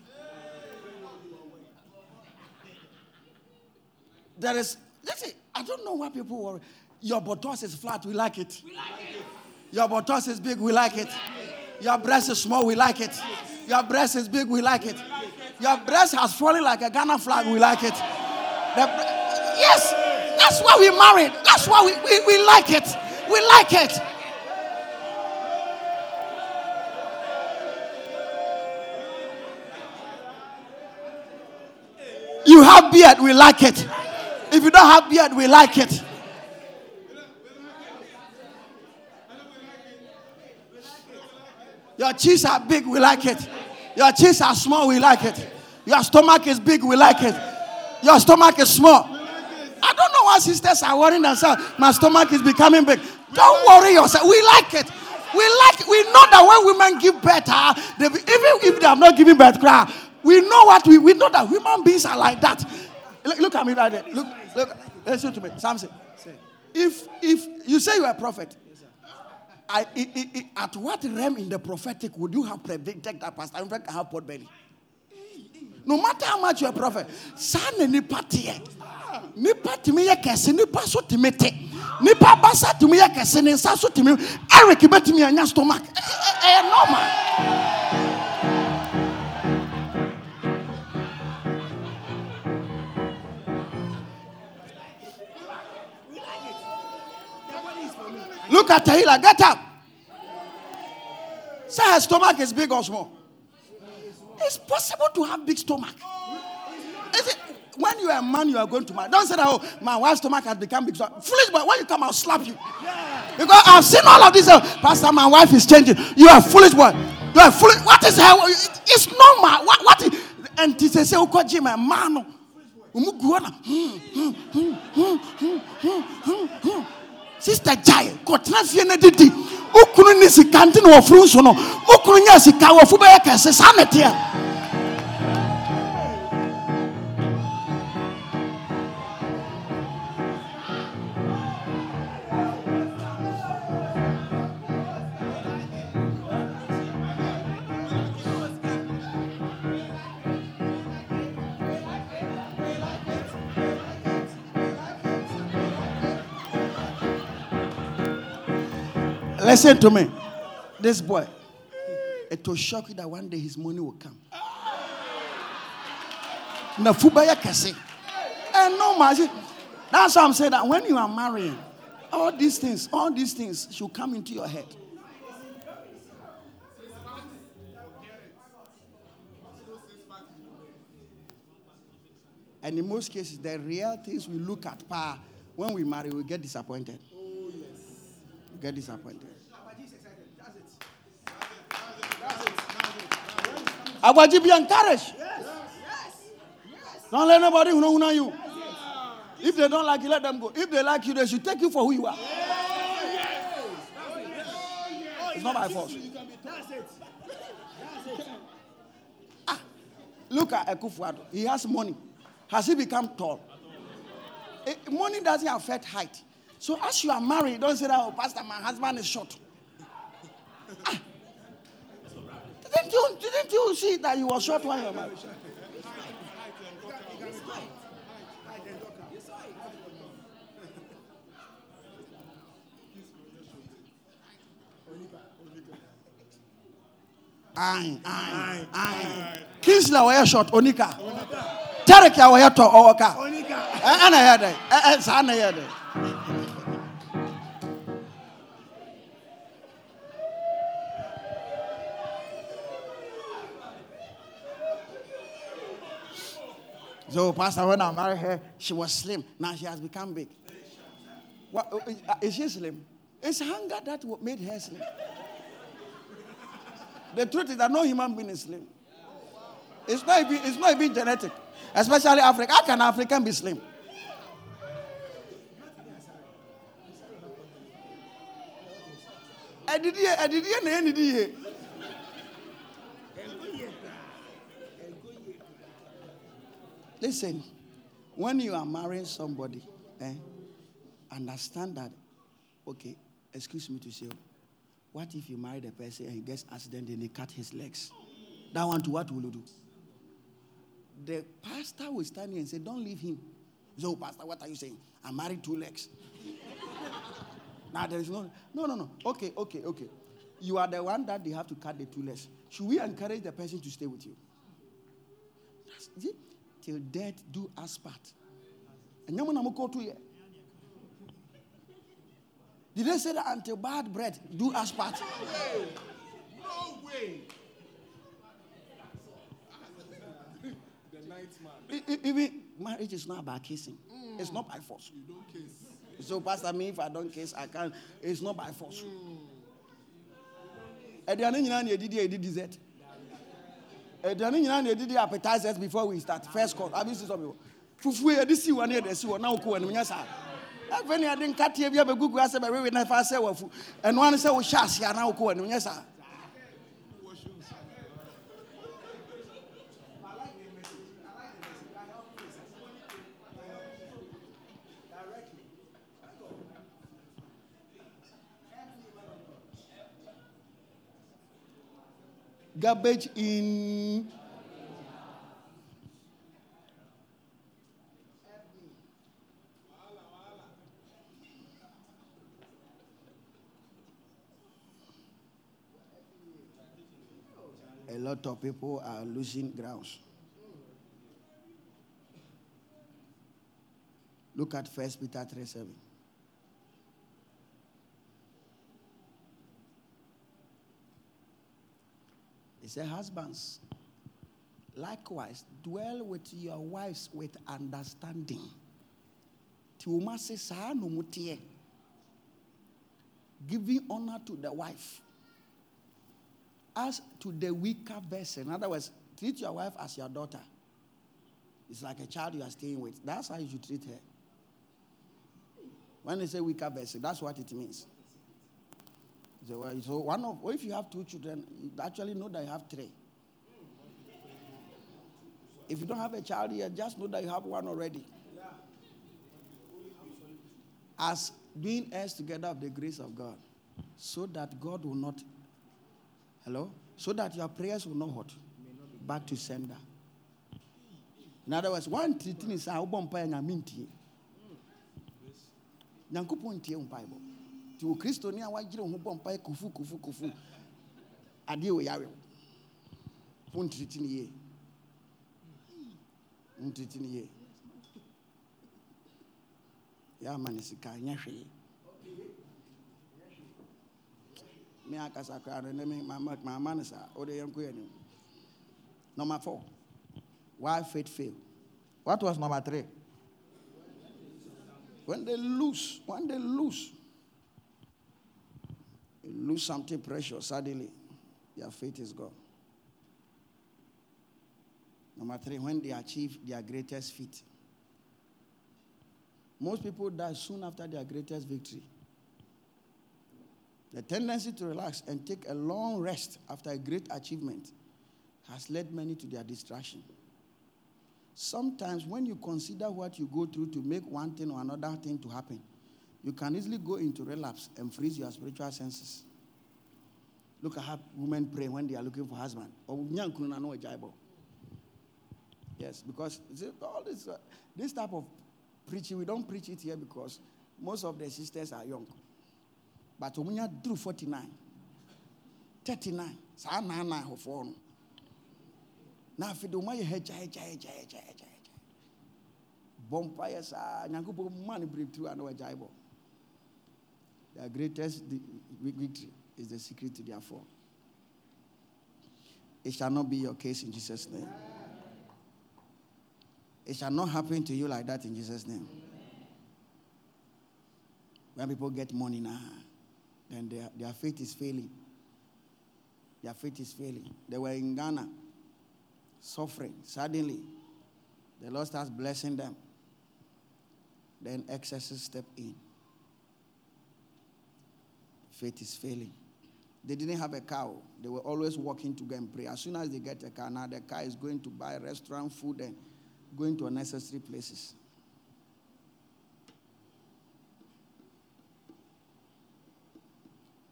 There is, listen, I don't know why people worry. Your buttocks is flat, we like it. We like it. Your buttocks is big, we like it. Your breast is small, we like it. Your breast is big, we like it. Your breast has fallen like a Ghana flag, we like it. The, yes, that's why we married. That's why we, we, we like it. We like it. You have beard, we like it. If you don't have beard, we like it. Your cheeks are big, we like it. Your cheeks are small, we like it. Your stomach is big, we like it. Your stomach is small. I don't know why sisters are worrying themselves. My stomach is becoming big. Don't worry yourself. We like it. We like. We know that when women give birth, uh, they, even if they have not given birth, cry. We know what we we know that human beings are like that. Look, look at me right there. Look, look. Listen to me, Samson. If if you say you are a prophet, I, I, I, at what realm in the prophetic would you have predicted that Pastor in fact have pot belly? No matter how much you're a prophet, son nipa teɛ nipa tumi yɛ kɛse nipa so tumi te nipa basa tumi yɛ kɛse ne nsa so tumi Eric betumi anya stomach ɛyɛ normal. Look at Tahila. Get up. Say her stomach is big or small. It's possible to have big stomach. Is it? When you are a man, you are going to marry. Don't say that, oh, my wife's stomach has become big. Foolish boy, when you come, I'll slap you. Because I've seen all of this. Uh, Pastor, my wife is changing. You are foolish boy. You are foolish. What is her? It's normal. What? what is, and to say, oh, God, Jim, man. Sister gyae kɔtena fie no didi. Wokunu ne sika nte na wɔforo nso no. Wokunu nya sika wɔfo bɛyɛ kɛse. Saa teɛ Listen to me. This boy, it will shock you that one day his money will come. Na fubaya kese. And no magic. That's why I'm saying that when you are marrying, all these things, all these things should come into your head. And in most cases, the real things we look at, pa, when we marry, we get disappointed. Oh, we get disappointed. Agbaji, be encouraged. Don't let nobody who know you. If they don't like you, let them go. If they like you, they should take you for who you are. It's not by force. Ah, look at Ekufuado. He has money. Has he become tall? Eh, money doesn't affect height. So as you are married, don't say that, oh, Pastor, my husband is short. Ah. Didn't you, didn't you see that you were short when you were married? Aye, aye, aye. Kinsler wɔyɛ short onika. Tarek a wɔyɛ tɔ ɔwɔ ka. Ɛ- Ɛna yɛ dɛ. Ɛ- So, Pastor, when I married her, she was slim. Now she has become big. What, uh, uh, is she slim? It's hunger that made her slim. The truth is that no human being is slim. It's not even, it's not even genetic, especially Africa. How can African be slim? Ẹdidi yẹ ẹdidi yẹ na ẹnidi Listen, when you are marrying somebody, eh, understand that. Okay, excuse me to say, what if you marry the person and he gets accident and they cut his legs? That one to what will you do? The pastor will stand here and say, Don't leave him. So, Pastor, what are you saying? I married two legs. now there is no no no no. Okay, okay, okay. You are the one that they have to cut the two legs. Should we encourage the person to stay with you? That's it. Till death do us part. And you know, to here. Did they say that until bad bread do us part? No way. the ninth man. E- e- Even marriage is not about kissing. Mm. It's not by force. You don't kiss. So, Pastor, me, if I don't kiss, I can't. It's not by force. Mm. Aduane nyinaa na yɛdidi a yɛdi dessert. Aduane nyinaa na yɛdidi appetizers before we start. First course. Abi si sɔ mi wɔ. Fufuo yɛde si wɔ ne yɛde si wɔ na okɔ wɔ anim nyɛ saa. Afei ni yɛde nkateɛ bi abɛgugu asɛ bɛwewe na fa sɛ wɔfu. Ɛno ano sɛ wohyɛ ase a na okɔ wɔ anim nyɛ saa. Garbage in. A lot of people are losing grounds. Look at First Peter 3 7. He said, Husbands, likewise dwell with your wives with understanding. Giving honor to the wife. As to the weaker vessel. In other words, treat your wife as your daughter. It's like a child you are staying with. That's how you should treat her. When they say weaker vessel, that's what it means. So, one of, or if you have two children, actually know that you have three. If you don't have a child here, just know that you have one already. As being heirs together of the grace of God, so that God will not, hello, so that your prayers will not hurt back to sender. In other words, one thing is how bomb pay na minti. Nyankopɔn ntie wo mpaebɔ nti wo kristoni a wagyere ho bɔ mpae kufu kufu kufu. Adeɛ wɔ yare wo. Wontiriti ne yie. Wontiriti ne yie. Yɛama ne sika nyɛ hwee. Me akasa koraa no ne me mama no saa wode yɛnkɔ yɛ anim. Number four. Why faith fail? What was number three? When they lose, when they lose, lose something precious, suddenly their faith is gone. Number three, when they achieve their greatest feat. Most people die soon after their greatest victory. The tendency to relax and take a long rest after a great achievement has led many to their distraction. Sometimes, when you consider what you go through to make one thing or another thing to happen, you can easily go into relapse and freeze your spiritual senses. Look at how women pray when they are looking for husband. Yes, because all this, uh, this type of preaching, we don't preach it here because most of the sisters are young. But when you do 49, 39, saa naan na ahofoɔ no. Na afei de wɔn ayɛ hɛgya hɛgya hɛgya hɛgya hɛgya bɔ mpa yɛ saa. Nyankopɔn ma no breakthrough a na wɔagyae bɔ their greatest victory is the secret to their fall it shall not be your case in jesus name it shall not happen to you like that in jesus name when people get money now then their, their faith is failing. Their faith is failing. They were in Ghana, suffering. Suddenly, the Lord starts blessing them. Then excesses step in. Faith is failing. They didn't have a car. They were always walking to go and pray. As soon as they get a car, now the car is going to buy restaurant food and going to unnecessary places.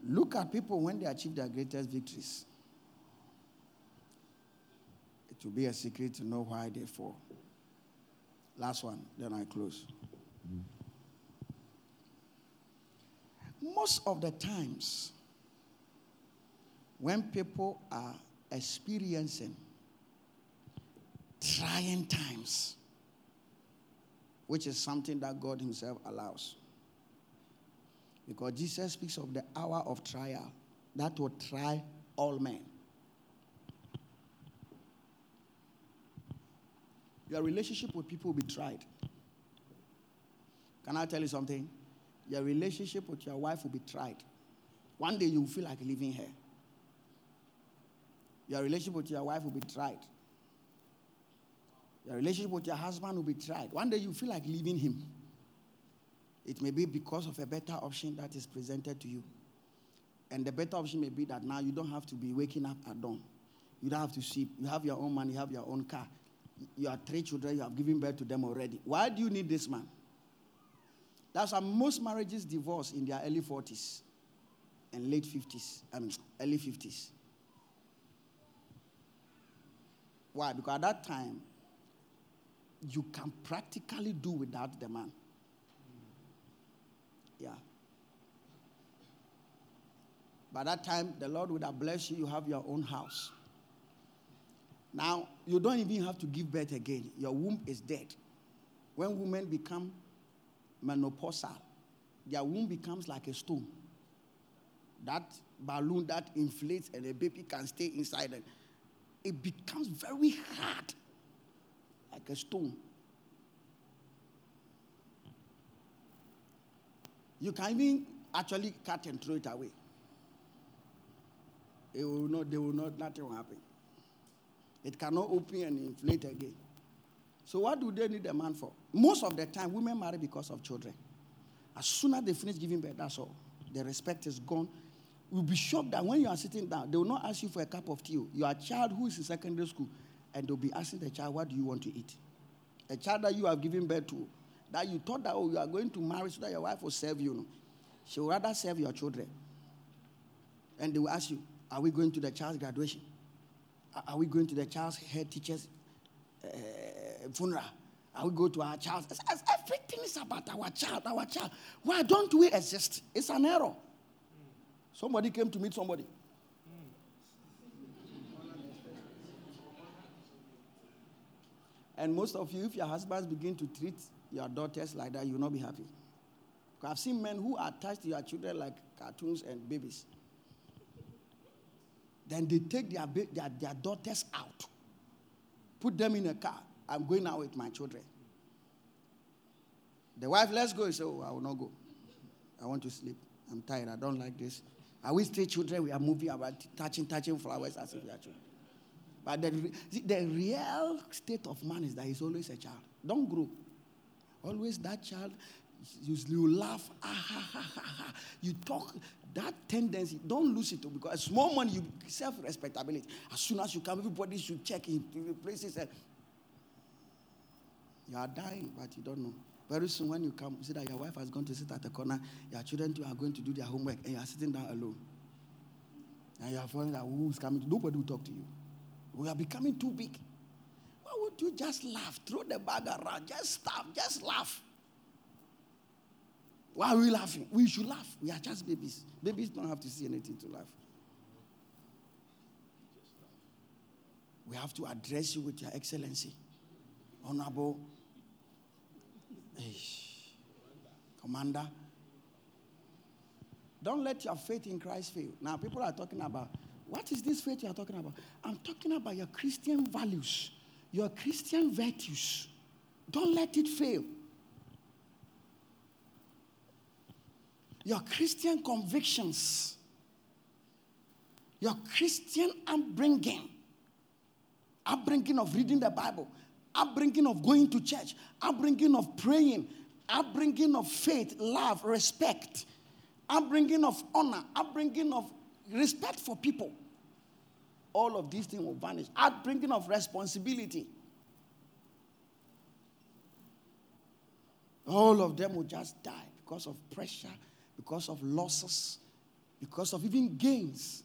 Look at people when they achieve their greatest victories. It will be a secret to know why they fall. Last one, then I close. Mm-hmm. Most of the times, when people are experiencing trying times, which is something that God Himself allows, because Jesus speaks of the hour of trial that will try all men. Your relationship with people will be tried. Can I tell you something? Your relationship with your wife will be tried. One day you will feel like leaving her. Your relationship with your wife will be tried. Your relationship with your husband will be tried. One day you feel like leaving him. It may be because of a better option that is presented to you. And the better option may be that now you don't have to be waking up at dawn. You don't have to sleep. You have your own money, you have your own car. You have three children, you have given birth to them already. Why do you need this man? That's why most marriages divorce in their early 40s and late 50s, I mean, early 50s. Why? Because at that time, you can practically do without the man. Yeah. By that time, the Lord would have blessed you. You have your own house. Now, you don't even have to give birth again. Your womb is dead. When women become menopausal, their womb becomes like a stone. That balloon that inflates and a baby can stay inside it, it becomes very hard, like a stone. You can even actually cut and throw it away. It will not, they will not, nothing will happen. It cannot open and inflate again. So what do they need a man for? Most of the time, women marry because of children. As soon as they finish giving birth, that's all. The respect is gone. You'll be shocked that when you are sitting down, they will not ask you for a cup of tea. You are a child who is in secondary school, and they'll be asking the child, what do you want to eat? A child that you have given birth to, that you thought that, oh, you are going to marry so that your wife will serve you. She will rather serve your children. And they will ask you, are we going to the child's graduation? Are we going to the child's head teacher's uh, funeral? Are we go to our child? As Everything is about our child, our child. Why don't we exist? It's an error. Somebody came to meet somebody. And most of you, if your husbands begin to treat your daughters like that, you will not be happy. I've seen men who attach to your children like cartoons and babies. Then they take their, their, their daughters out, put them in a car. I'm going out with my children. The wife, let's go. He said, Oh, I will not go. I want to sleep. I'm tired. I don't like this. Are we still children? We are moving about touching, touching flowers as if we are children. But the, the real state of man is that he's always a child. Don't grow. Always that child, You, you laugh, ah, ha, ha, ha, ha. You talk, that tendency, don't lose it because small money, you self respectability. As soon as you come, everybody should check in places. And you are dying, but you don't know. Very soon, when you come, you see that your wife has gone to sit at the corner, your children too are going to do their homework, and you are sitting down alone. And you are feeling that who's coming? Nobody will talk to you. We are becoming too big. Why would you just laugh? Throw the bag around. Just stop. Just laugh. Why are we laughing? We should laugh. We are just babies. Babies don't have to see anything to laugh. We have to address you with your excellency. Honorable Commander. Don't let your faith in Christ fail. Now, people are talking about what is this faith you are talking about? I'm talking about your Christian values, your Christian virtues. Don't let it fail. Your Christian convictions, your Christian upbringing, upbringing of reading the Bible, upbringing of going to church, upbringing of praying, upbringing of faith, love, respect, upbringing of honor, upbringing of respect for people. All of these things will vanish. Upbringing of responsibility. All of them will just die because of pressure, because of losses, because of even gains.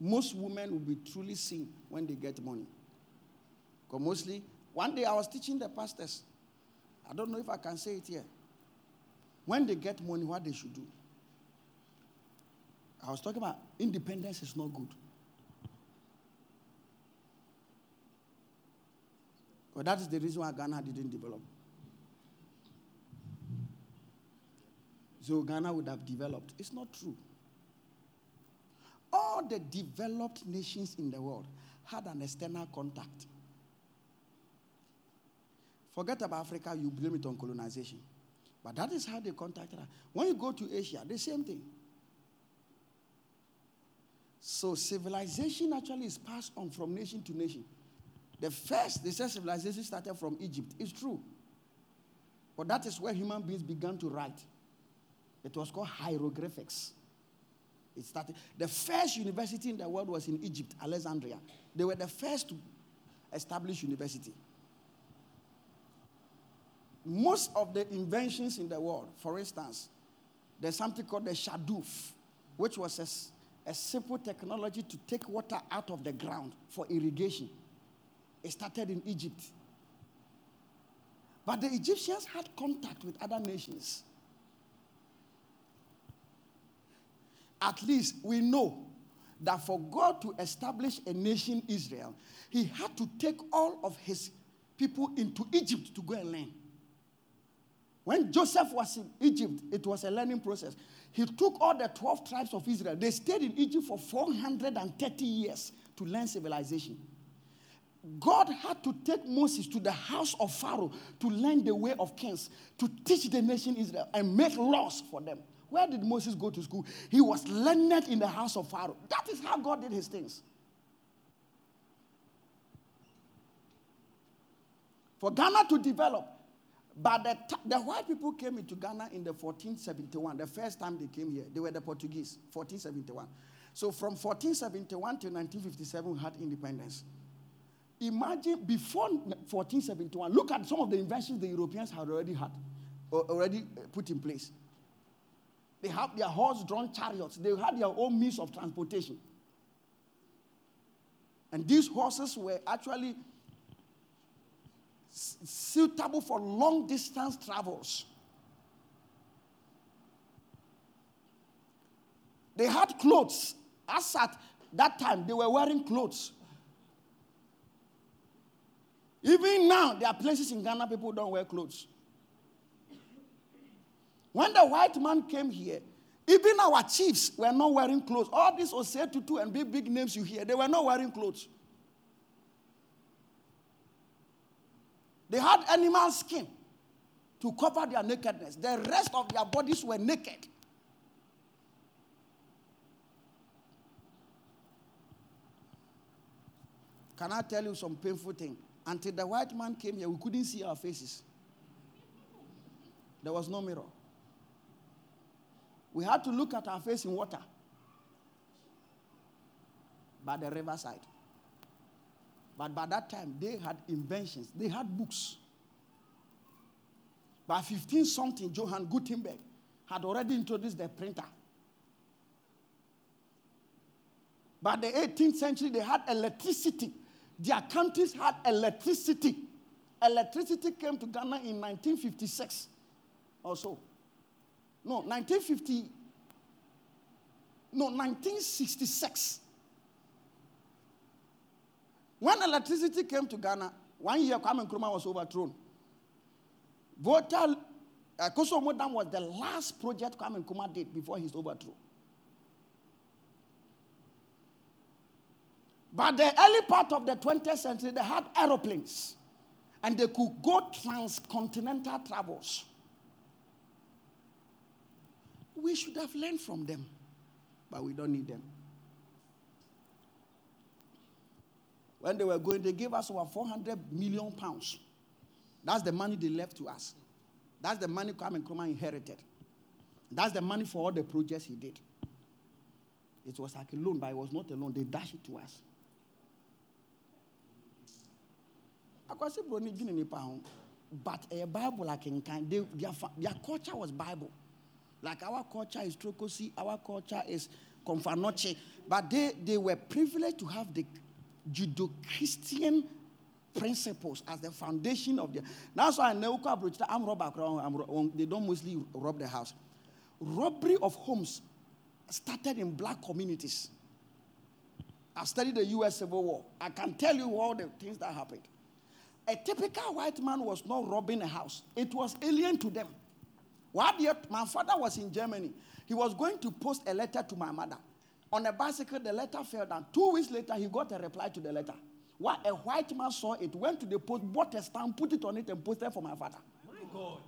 Most women will be truly seen when they get money. Because mostly one day I was teaching the pastors. I don't know if I can say it here. When they get money, what they should do. I was talking about independence is not good. But that is the reason why Ghana didn't develop. So Ghana would have developed. It's not true. All the developed nations in the world had an external contact. Forget about Africa, you blame it on colonization. But that is how they contacted us. When you go to Asia, the same thing. So civilization actually is passed on from nation to nation. The first, they say civilization started from Egypt. It's true. But that is where human beings began to write. It was called hieroglyphics. It started. The first university in the world was in Egypt, Alexandria. They were the first to establish university most of the inventions in the world, for instance, there's something called the shadoof, which was a, a simple technology to take water out of the ground for irrigation. It started in Egypt. But the Egyptians had contact with other nations. At least we know that for God to establish a nation, Israel, he had to take all of his people into Egypt to go and learn. When Joseph was in Egypt, it was a learning process. He took all the 12 tribes of Israel. They stayed in Egypt for 430 years to learn civilization. God had to take Moses to the house of Pharaoh to learn the way of kings, to teach the nation Israel and make laws for them. Where did Moses go to school? He was learned in the house of Pharaoh. That is how God did his things. For Ghana to develop, but the, the white people came into Ghana in the 1471, the first time they came here. They were the Portuguese, 1471. So from 1471 to 1957, we had independence. Imagine before 1471, look at some of the inventions the Europeans had already had, already uh, put in place. They had their horse-drawn chariots. They had their own means of transportation. And these horses were actually suitable for long distance travels. They had clothes. As at that time, they were wearing clothes. Even now, there are places in Ghana people don't wear clothes. When the white man came here, even our chiefs were not wearing clothes. All these Osei Tutu and big, big names you hear, they were not wearing clothes. They had animal skin to cover their nakedness. The rest of their bodies were naked. Can I tell you some painful thing? Until the white man came here, we couldn't see our faces. There was no mirror. We had to look at our face in water by the riverside. But by that time, they had inventions, they had books. By 15 something, Johann Gutenberg had already introduced the printer. By the 18th century, they had electricity. Their countries had electricity. Electricity came to Ghana in 1956 or so. No, 1950. No, 1966. When electricity came to Ghana, one year Kwame Nkrumah was overthrown. Volta uh, Akosombo Dam was the last project Kwame Nkrumah did before his overthrow. But the early part of the 20th century, they had aeroplanes and they could go transcontinental travels. We should have learned from them, but we don't need them. When they were going, they gave us over 400 million pounds. That's the money they left to us. That's the money Kwame Nkrumah inherited. That's the money for all the projects he did. It was like a loan, but it was not a loan. They dashed it to us. but a bible like in kind they, their, their culture was bible like our culture is trokosi our culture is konfanoche but they, they were privileged to have the judeo-christian principles as the foundation of their that's why i'm robber um, they don't mostly rob the house. Robbery of homes started in black communities. I studied the us civil war. I can tell you all the things that happened. A typical white man was not robbing a house, it was alien to them. What? Yet, my father was in Germany. He was going to post a letter to my mother. On a bicycle, the letter fell down. Two weeks later, he got a reply to the letter. What a white man saw it, went to the post, bought a stamp, put it on it, and posted for my father. My God.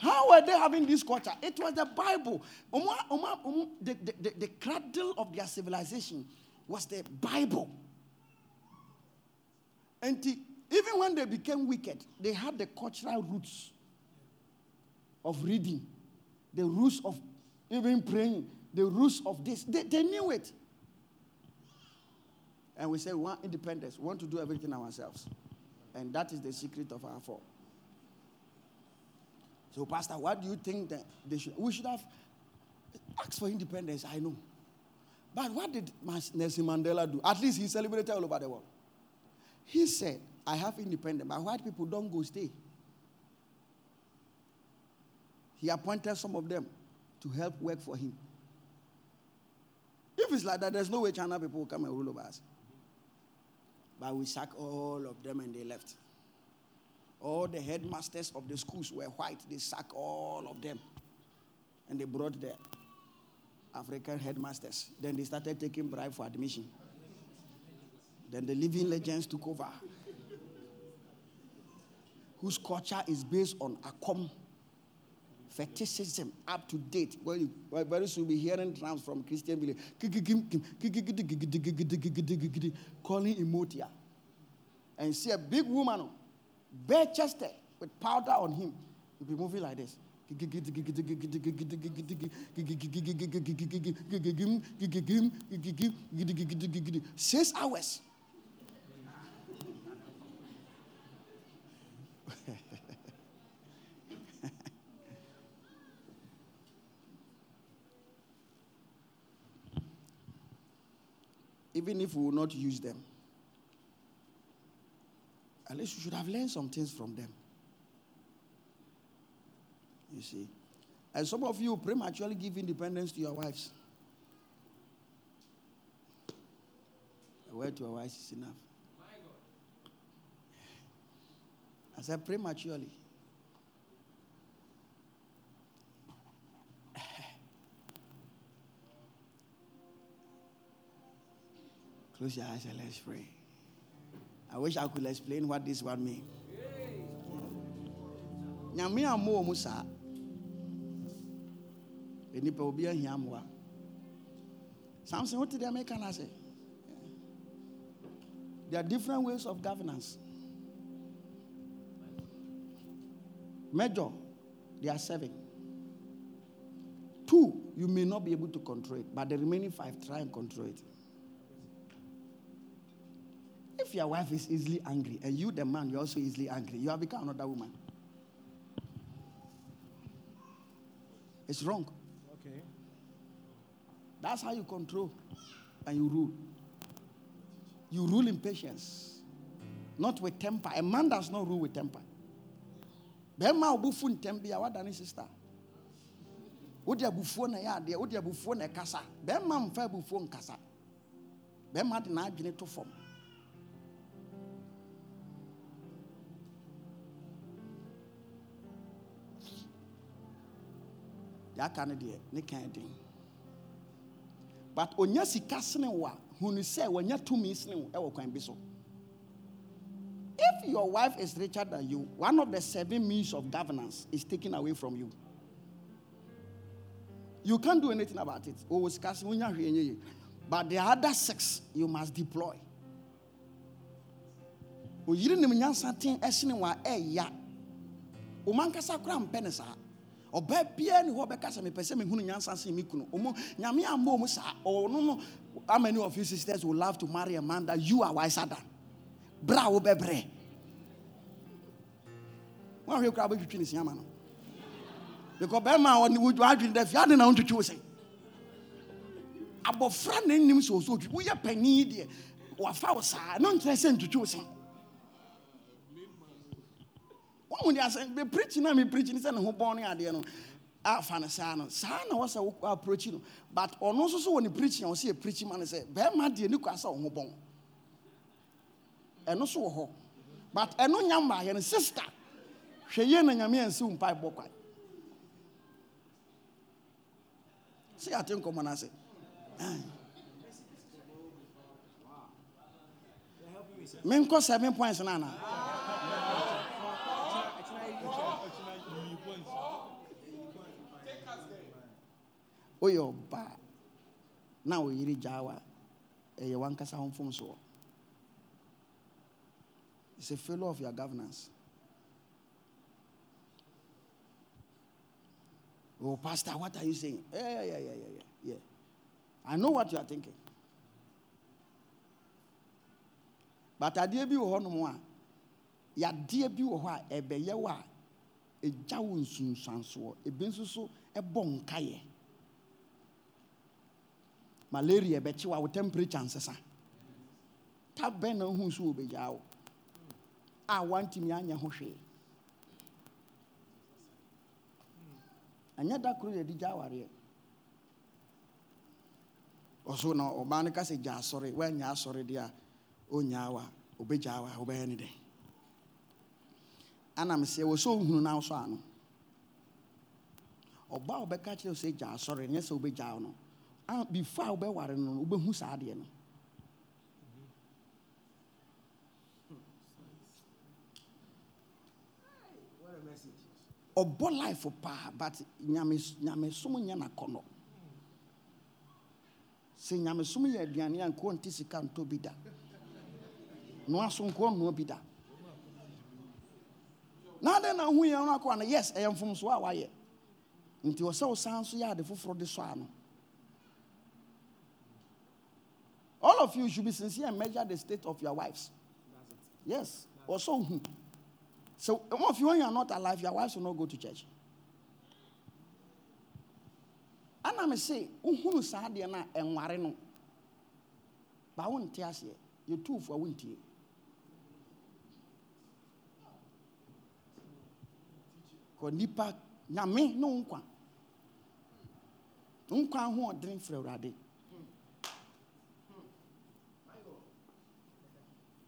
How were they having this culture? It was the Bible. Um, the, the, the, the cradle of their civilization was the Bible. And even when they became wicked, they had the cultural roots of reading, the roots of even praying, the roots of this. They, they knew it. And we say we want independence, we want to do everything ourselves. And that is the secret of our fall. So, Pastor, what do you think that they should? We should have asked for independence, I know. But what did Nelson Mandela do? At least he celebrated all over the world. He said, I have independence, but white people don't go stay. He appointed some of them to help work for him. If it's like that, there's no way China people will come and rule over us. But we sacked all of them and they left. All the headmasters of the schools were white. They sacked all of them. And they brought the African headmasters. Then they started taking bribe for admission. Then the living legends took over, whose culture is based on Akom fetishism up to date. Well, you very soon be hearing drums from Christian village calling Emotia. And see a big woman, bare chested, with powder on him. He'll be moving like this. Six hours. Even if we will not use them. At least we should have learned some things from them. You see? And some of you prematurely give independence to your wives. A word to your wives is enough. As I said prematurely. Close your eyes and let's pray. I wish I could explain what this one means. nyame ammo mu saa nipa obi ahia mmoa samson wote deɛ meka no ase there are different ways of governance Major, they are seven. Two, you may not be able to control it, but the remaining five, try and control it. If your wife is easily angry and you, the man, you're also easily angry, you have become another woman. It's wrong. Okay. That's how you control and you rule. You rule in patience, not with temper. A man does not rule with temper. bɛrima a ɔbufu ntɛm bi a wada ne sista wode abufuo na ɛyɛ adeɛ wode abufuo na ɛkasa bɛrima mfa abufuo nkasa bɛrima de n'adwene to fam yɛaka no deɛ ne kan den but onya sika sene wo a hunu sɛ wanya tumi sene wo ɛwɔ kwan bi so. If your wife is richer than you one of the seven means of governance is taken away from you. You can't do anything about it. O sika sene wonya hwee nye yie. But the other six you must deploy. Oyiri nim nyansa ten ɛsene wo a ɛɛya. Ɔmo ankasa koraa mpɛ ne saa ɔbaa biara ne hɔ bɛka sɛ mepɛ sɛ mehunu nyansa sen me kunu ɔmo nyame ammɔ mu saa. Ɔno no how many of you sisters would love to marry a man that you are wiser than? Bra wo bɛbrɛ wọn ahwɛ kura abɛtwitwi ne siama no. Because bɛrima a ɔne wodwo adwene dɛ fia de na ɔntwitwi wo sɛ. Abɔfra na nim sɛ ɔsɛ ɔtwi woyɛ panin deɛ wafa wo saa. Ne nkyerɛ sɛ ntwitwi wo wɔn de asɛ bɛ preach na mi preach ni sɛ ne ho bɔn ne adeɛ no afa ne saa no. Saa na wɔsɛ wɔ approach no. But ɔno nso so wɔ ne preach na ɔsɛ yɛ preach ma ne sɛ bɛrima deɛ ne kɔ asɛ ɔho bɔn. Ɛno so wɔ hɔ. But ɛno nya mmaa yɛ no sister hwɛ yie na nyame yɛn si mpa bɔ kwan si ate nkɔmɔ n'ase menkɔ seven points na ana. Woyɛ ɔbaa na ɔyere gyaa a ɛyɛ wankasa ho mfomsoɔ it's a failure of your governance. Oh pastor what are you saying? Yeah yeah yeah yeah yeah yeah, i know what you are thinking. But adeɛ bi wɔ hɔnom a yadeɛ bi wɔ hɔ a ɛbɛyɛ wo a ɛgya wo nsunsuansoɔ. Ebi nso so ɛbɔ nkaeɛ. Malaria bɛkye wa wo temperature nsesa ta bɛn na ohu so wɔ bɛgyaa wo? A wantumi anyɛ ho hwee. Ɛnyɛ da koro yɛde gya awareɛ. Ɔso na ɔbaa no ka sɛ gya asɔre. Woanya asɔre deɛ a ɔnyaa wa ɔbɛgyaa wa wobɛyɛ ne dɛn anam sɛ wɔ sɛ ɔhunu na so ano. Ɔbaa a ɔbɛka kyerɛ wo sɛ gya asɔre. Nyɛ sɛ wobɛgyaa wo no before a wobɛware no no wobɛhu saa adeɛ no. Ɔbɔ life paa but nyame nyamesom nyɛ n'akɔnɔ sɛ nyamesom yɛ aduane a nkoɔ nte sika ntɔ bi da. Noa so nkoɔ nnoa bi da. Na adɛn na ho yɛn no akɔ no yes ɛyɛ mfomsoɔ a wayɛ. Nti ɔsɛ wo san so yɛ ade foforɔ de sɔ ano. All of you should be sincere and measure the state of your wives. Yes. Also who so hmm. some um, of you when you are not alive your wives will not go to church. Ana me se wohunu saa deɛ no a ɛnware no. Ba wonte aseɛ. Yɛtuufo a wontie kɔ nipa nyame ne wo nkwa. Wo nkwa ahoɔden frɛ awurade. ɔsɛ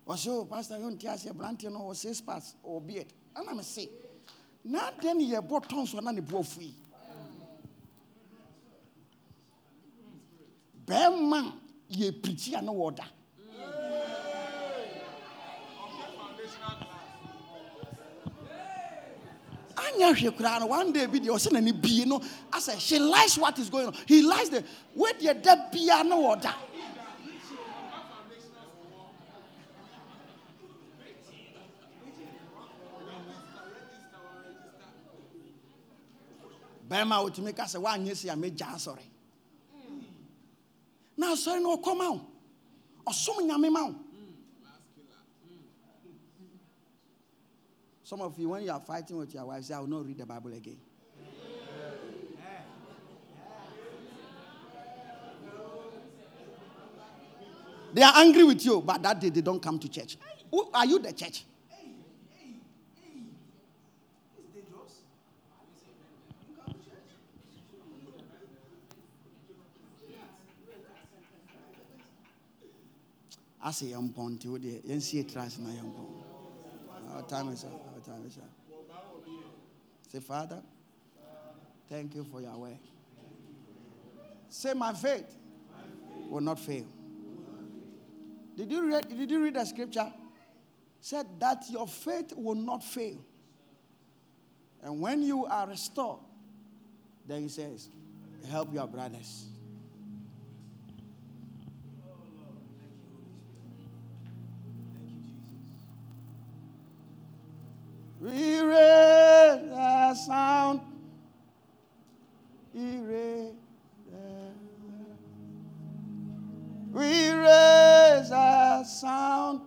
o oh, pastor yɛ nte aseɛ aberanteɛ no ɔwɔ six parts ɔwɔ beard ana me se na adɛn ne yɛbɔ tɔn so na ne boɔ fu yi bɛrima yɛ pirikyi a ne wɔ anya hwɛ one day bi deɛ ɔsɛ n'ani bie no she lies what is going on. He lies the wey deɛ da bia ne wɔ da bɛrima a wotumi ka sɛ woanyɛ si a mɛgya asɔre. Na asɔre no ɔkɔ ma wo. Ɔsom nyame ma wo. Some of you when you are fighting with your wife say i will not read the bible again. They are angry with you but that day they don't come to church. Who, are you the church asɛ yɛmpɔ nti wo deɛ yɛnsie trust na yɛmpɔ our time is up our time is up. Say father thank you for your work say my faith will not fail. Did you read did you read the scripture? Said that your faith will not fail. And when you are restored then he says help your brothers We raise a sound. We raise We sound.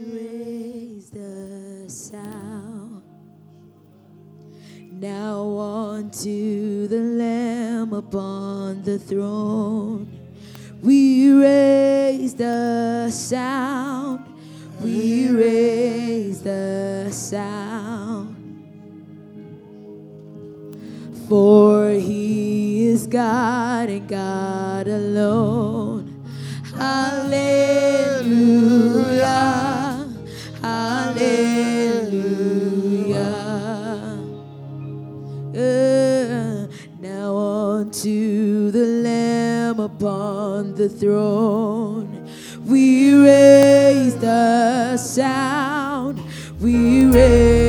We raise the sound. Now unto the Lamb upon the throne. We raise the sound. We raise the sound. For he is God and God alone. Hallelujah. Hallelujah. Uh, now unto the Lamb upon the throne, we raise the sound. We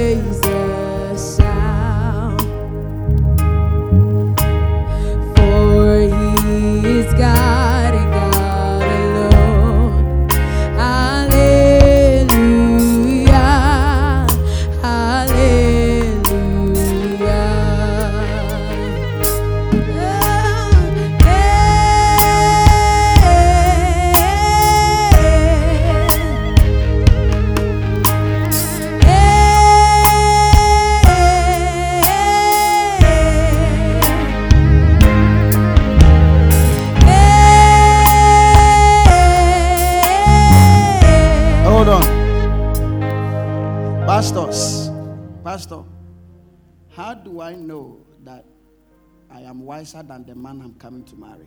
wiser than the man I'm coming to marry?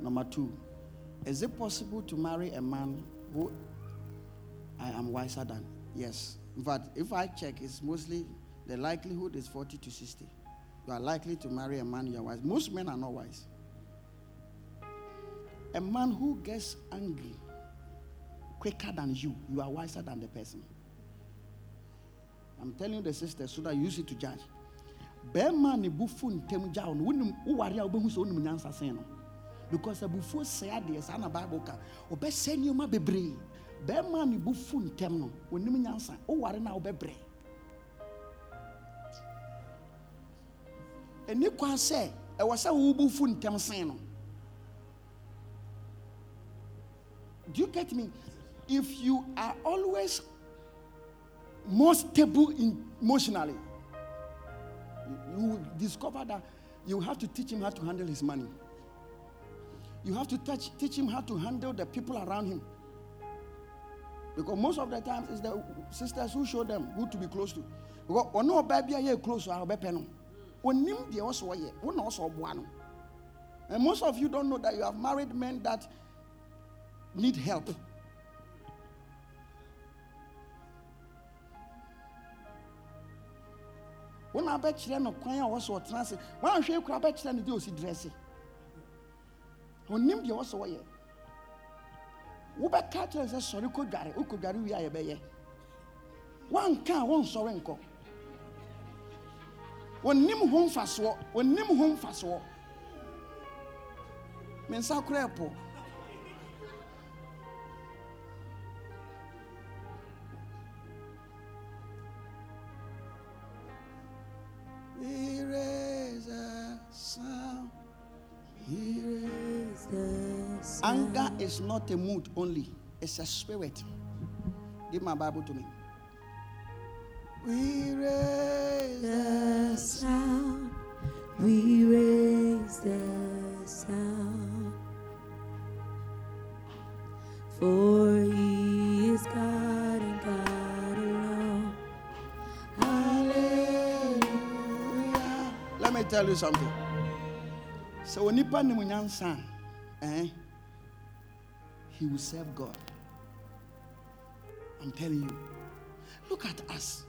Number two, is it possible to marry a man who I am wiser than? Yes. In fact, if I check, it's mostly the likelihood is 40 to 60. You are likely to marry a man you are wise. Most men are not wise. A man who gets angry quicker than you, you are wiser than the person. I'm telling the sister so that you use it to judge. Bɛrima ne bufu ntɛm gya no wonim woware a wobɛhu sɛ wonim nyansa sen no. Because abufuo sɛe adeɛ saa na bible ka ɔbɛsɛ nneɔma bebree. Bɛrima ne bufu ntɛm no ɔnim nyansa woware no a wobɛbrɛ. Ɛni kwan sɛ ɛwɔ sɛ wobufu ntɛm sen no. Do you get me? If you are always more stable emotionally you discover that you have to teach him how to handle his money. You have to teach, teach him how to handle the people around him. Because most of the times it's the sisters who show them who to be close to. Because no baby are close to also also. And most of you don't know that you have married men that need help. Wọn abɛkyerɛ no kwan a wɔsɔ ɔtena ase. Wọn ahwɛ ekura abɛkyerɛ no de osi drɛse onim deɛ wɔsɔ wɔyɛ wobɛka kyerɛ sɛ sɔre kɔ dware. Wokɔ dware wie a yɛbɛyɛ. Wanka a wɔnsɔre nkɔ. Onim ho mfasoɔ. Onim ho mfasoɔ. Me nsa kora ɛpo is not a mood only, it's a spirit. Give my Bible to me. We raise the sound. We raise the sound. For he is God and God alone. Hallelujah. Let me tell you something. So when nipa nim nyansa, eh, he will serve God. I'm telling you. Look at us.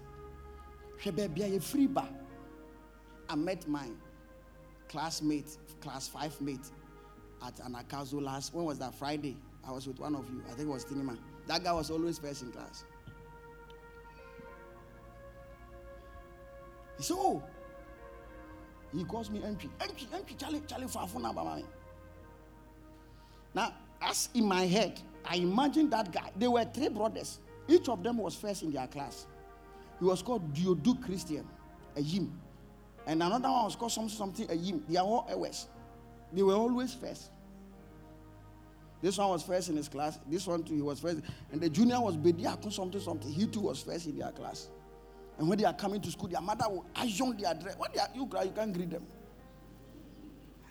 I met my classmate, class five mate at Anagkazo last. When was that? Friday. I was with one of you. I think it was Tinima. That guy was always first in class. He said, Oh, he calls me entry. Entry, entry, Charlie, Charlie Fafuna Bamami. Now, as in my head, I imagine that guy. They were three brothers. Each of them was first in their class. He was called Diodu Christian, a Yim. And another one was called something, something, a Yim. They are all Ewes. They were always first. This one was first in his class. This one too, he was first. And the junior was Bediako something, something. He too was first in their class. And when they are coming to school, their mother will assume their dress. What they are, you cry, you can't greet them.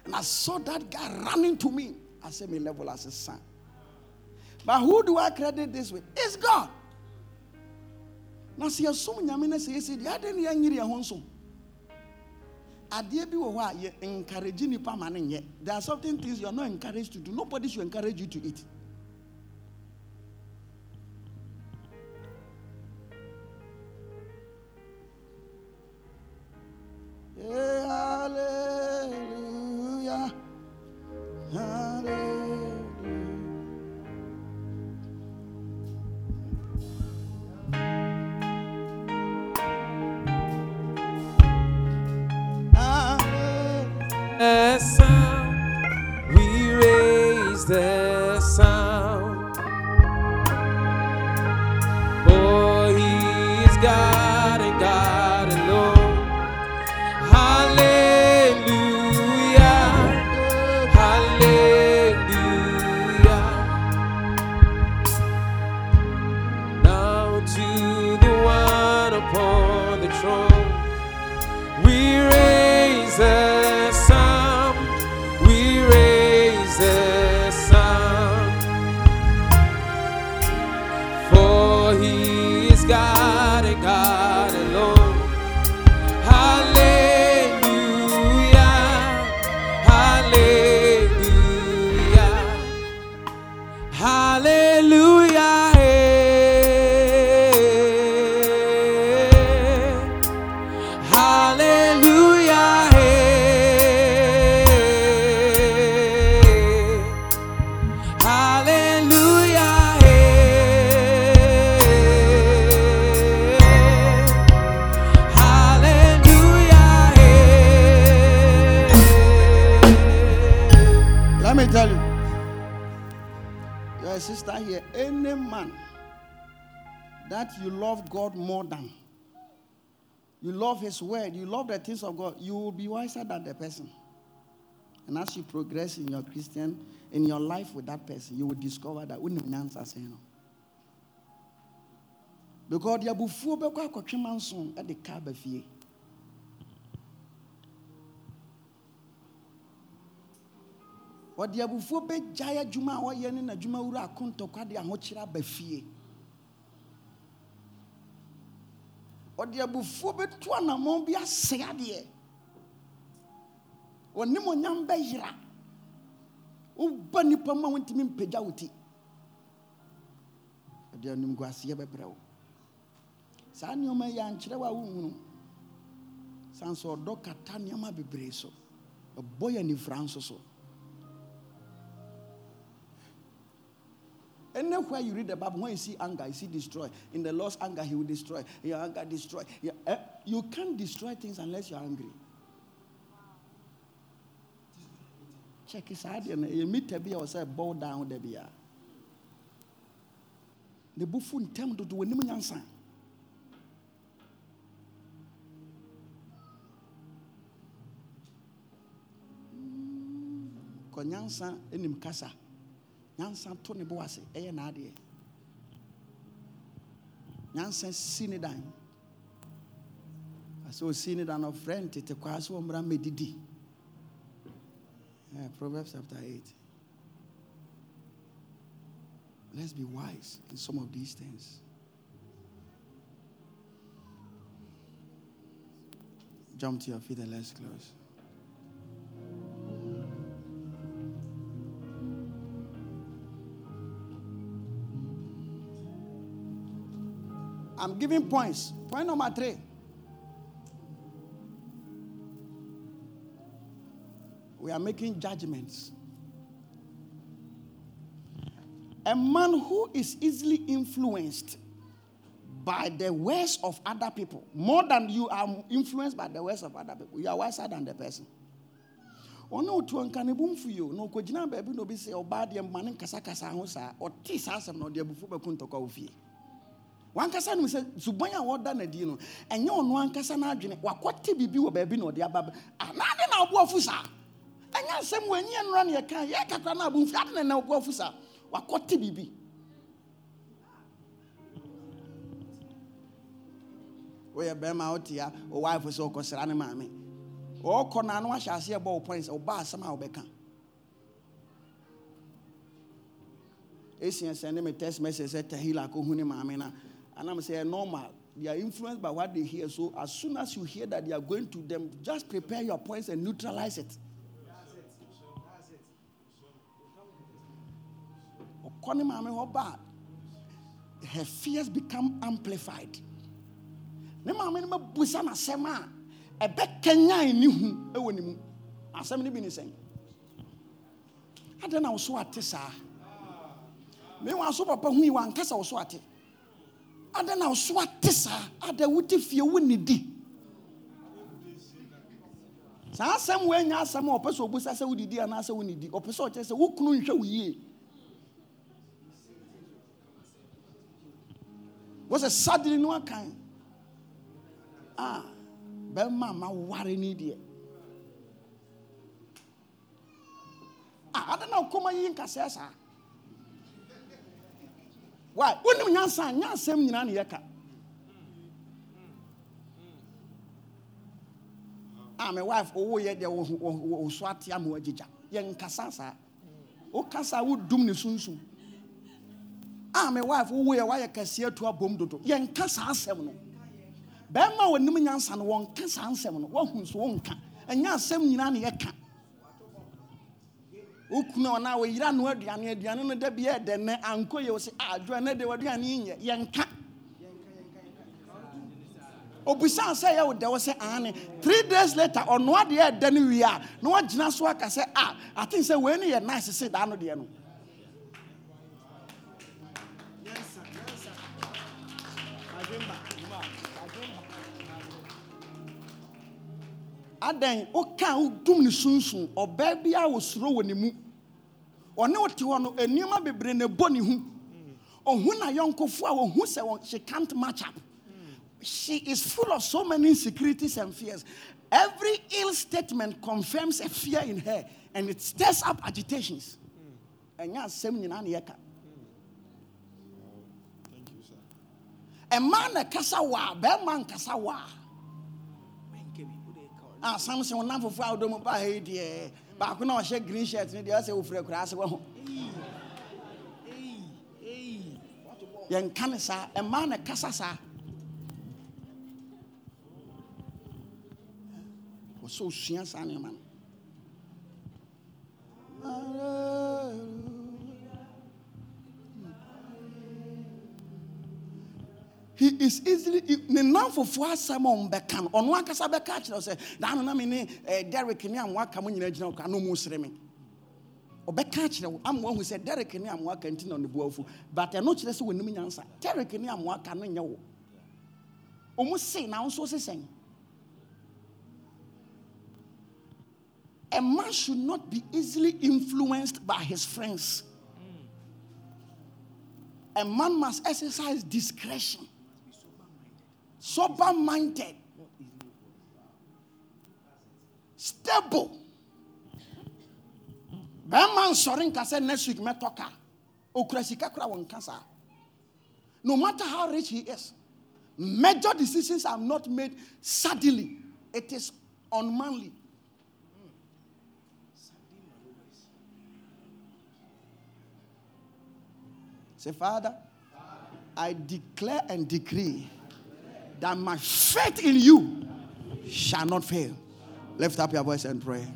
And I saw that guy running to me. I said, me level as a son. But who do I credit this with? It's God. Now see, some nyame say, say, the other young year honsom. adeɛ bi wɔ hɔ a yɛ encourage nipa ma ne nyɛ there are certain things you are not encouraged to do nobody should encourage you to eat Eh, hallelujah. His word, you love the things of God, you will be wiser than the person. And as you progress in your Christian, in your life with that person, you will discover that wouldn't answer saying no. Because the abufuo bɛkɔ akɔtwe manson ɛde ka aba fie. ɔde abufuo bɛgyae adwuma a wɔyɛ ne n'adwuma wura akontɔkwa de ahokyere aba ɔde abufuo bɛtu anammɔn bi ase adeɛ. Ɔnim onyam bɛyera woba nnipa mu a wontumi mpagya wo ti. Ɔde animguaseɛ bɛbrɛ wo. Saa nneɔma yi ankyerɛ wo a wonhunu sane sɛ ɔdɔ kata nneɔma bebree so. Ɔbɔ yɛ anifira nso so Anywhere you read the Bible, when you see anger, you see destroy. In the Lord's anger, He will destroy. Your anger destroy. Eh, You can't destroy things unless you're angry. Check his idea. You meet a or say bow down the beer. The buffon tem to do a nyansa. Konyansa enim kasa. Nyansa to ne bo ase ɛyɛ n'adeɛ. Nyansa si ne dan. Asɛ osi ne dan ɔfrɛ proverbs chapter 8 let's be wise in some of these things. Jump to your feet and let's close I'm giving points. Point number three. We are making judgments. A man who is easily influenced by the words of other people, more than you are influenced by the words of other people, you are wiser than the person. ɔne otu nka ne bo mfu yio na ɔkɔgyina baabi na obi sɛ ɔbaa deɛ ma ne nkasakasa ho saa ɔte saa asɛm na ɔde abufu bɛko ntɔkwa wo fie wankasa nim sɛ suban a wɔda n'adi no ɛnyɛ ɔno ankasa n'adwene. Wakɔte biribi wɔ baabi na ɔde aba anaade na ɔboa fu saa? Ɛnyɛ asɛm wɔ ɛnyɛ nnora ne yɛka. Yɛ kakra no abo mfi ade na na ɔboa fu saa? Wakɔte biribi. Woyɛ bɛrima a ɔwaefo sɛ ɔkɔsra ne maame. Ɔɔkɔ na no wahyɛ aseɛ bɔ wo pɔn sɛ ɔba asɛm a wobɛka. Ɛsia sɛ ne me text message sɛ tahila akɔhu ne maame no anam sɛ ɛyɛ normal. They are influenced by what they hear. So as soon as you hear that they are going to them just prepare your points and neutralize it. Her fears become amplified. Ne maame no bɛbusa n'asɛm a ɛbɛkanyan ne hu wɔ ne mu. Asɛm no bi ne sɛn? Adɛn so papa hui wankasa wo so adɛn na wo so ate saa. Ada wote fie wo ne di. Saa asɛm woanya asɛm a ɔpɛ sɛ ɔbusa sɛ wodidi anaasɛ wo ne di. Ɔpɛ sɛ ɔkyerɛ sɛ wo kunu nhwɛ wo yie. Wɔ sɛ no akan a bɛrima ma ware ni deɛ. A adɛn na wokɔma yi nkasɛɛ saa why? Wonim nyansa a nyɛ asɛm nyinaa ne yɛka. A me wife ɔwoyɛ deɛ wo- wo wo- wo so ate ama wagyigya yɛnkasa saa. Wokasa a wodum ne sunsum. A me wife wowoyɛ woayɛ kɛseɛ to abom dodo. Yɛnka saa asɛm no. Bɛrima a wɔnim nyansa no wɔnka saa asɛm no. Woahu so wonka. Ɛnyɛ asɛm nyinaa ne yɛka wokunu ɔna wɔyira no aduane aduane no da bi yɛ dɛ nɛ ankɔ yɛ wo sɛ adwo ɛnɛ de w'aduane yi nyɛ yɛnka obisaa sɛ yɛ wo dɛ wo sɛ ane. Three days later ɔnoa deɛ ɛdɛ no wie a na wagyina so aka sɛ a aten sɛ wei no yɛ nice se daa no deɛ no adɛn woka wodum ne sunsun ɔbaa bi a wɔsuro wɔ ne mu. Ɔne wote hɔ no nneɛma bebree na ɛbɔ ne ho ɔhu na yɔnkofo a ɔhu sɛ wɔn- she can't match up. She is full of so many insecurities and fears. Every ill statement confirms a fear in her and it stirs up agitations. Ɛnyɛ asɛm nyinaa ne yɛka. Ɛmaa na kasa wɔ a bɛrima nkasa wɔ a a samson nam foforɔ a wodɔ mu baa ha yi deɛ baako na ɔhyɛ green shirt no deɛ ɔsɛ wofiri akuraa ase wɔ ho yɛnka ne saa ɛmaa na kasa saa. Wɔsɛ osua saa nneɛma no he is easily ne nanfofoɔ asɛm a ɔmbɛka no. Ɔno ankasa bɛka akyerɛ sɛ daa no na me ne eh, derek ne amoaka mo nyina gyina wo ka na ɔmu sere me. Ɔbɛka akyerɛ wo ama wahu sɛ derek ne amoaka nti na ɔne boafo but ɛno kyerɛ sɛ wɔnim nyansa. Derek ne amoaka no nyɛ wo. Ɔmu se na wo nso se sɛn a man should not be easily influenced by his friends. A man must exercise discretion sober minded stable nsɔre nka sɛ next week mɛtɔ ka okura sika kora wɔn nka no matter how rich he is major decisions are not made suddenly. It is unmanly. Say father i declare and decree that my faith in you shall not fail. Lift up your voice and pray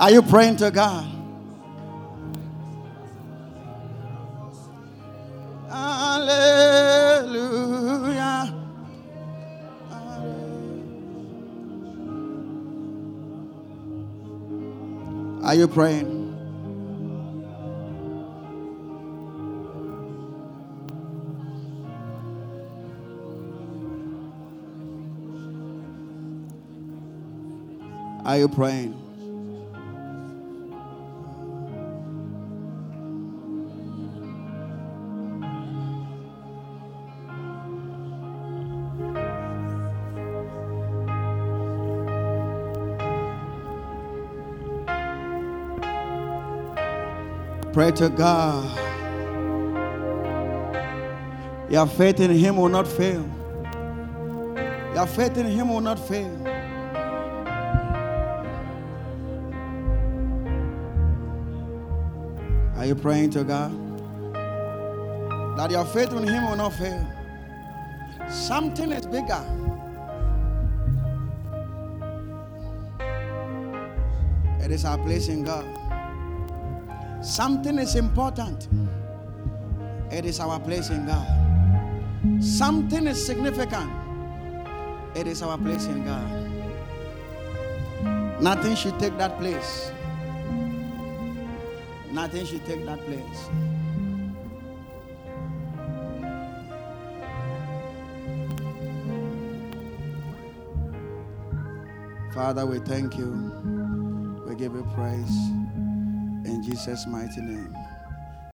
Are you praying to God? Are you praying? Are you praying? Pray to God. Your faith in Him will not fail. Your faith in Him will not fail. Are you praying to God? That your faith in Him will not fail. Something is bigger. It is our place in God. Something is important. It is our place in God. Something is significant. It is our place in God. Nothing should take that place. Nothing should take that place. Father, we thank you. We give you praise Jesus' mighty name.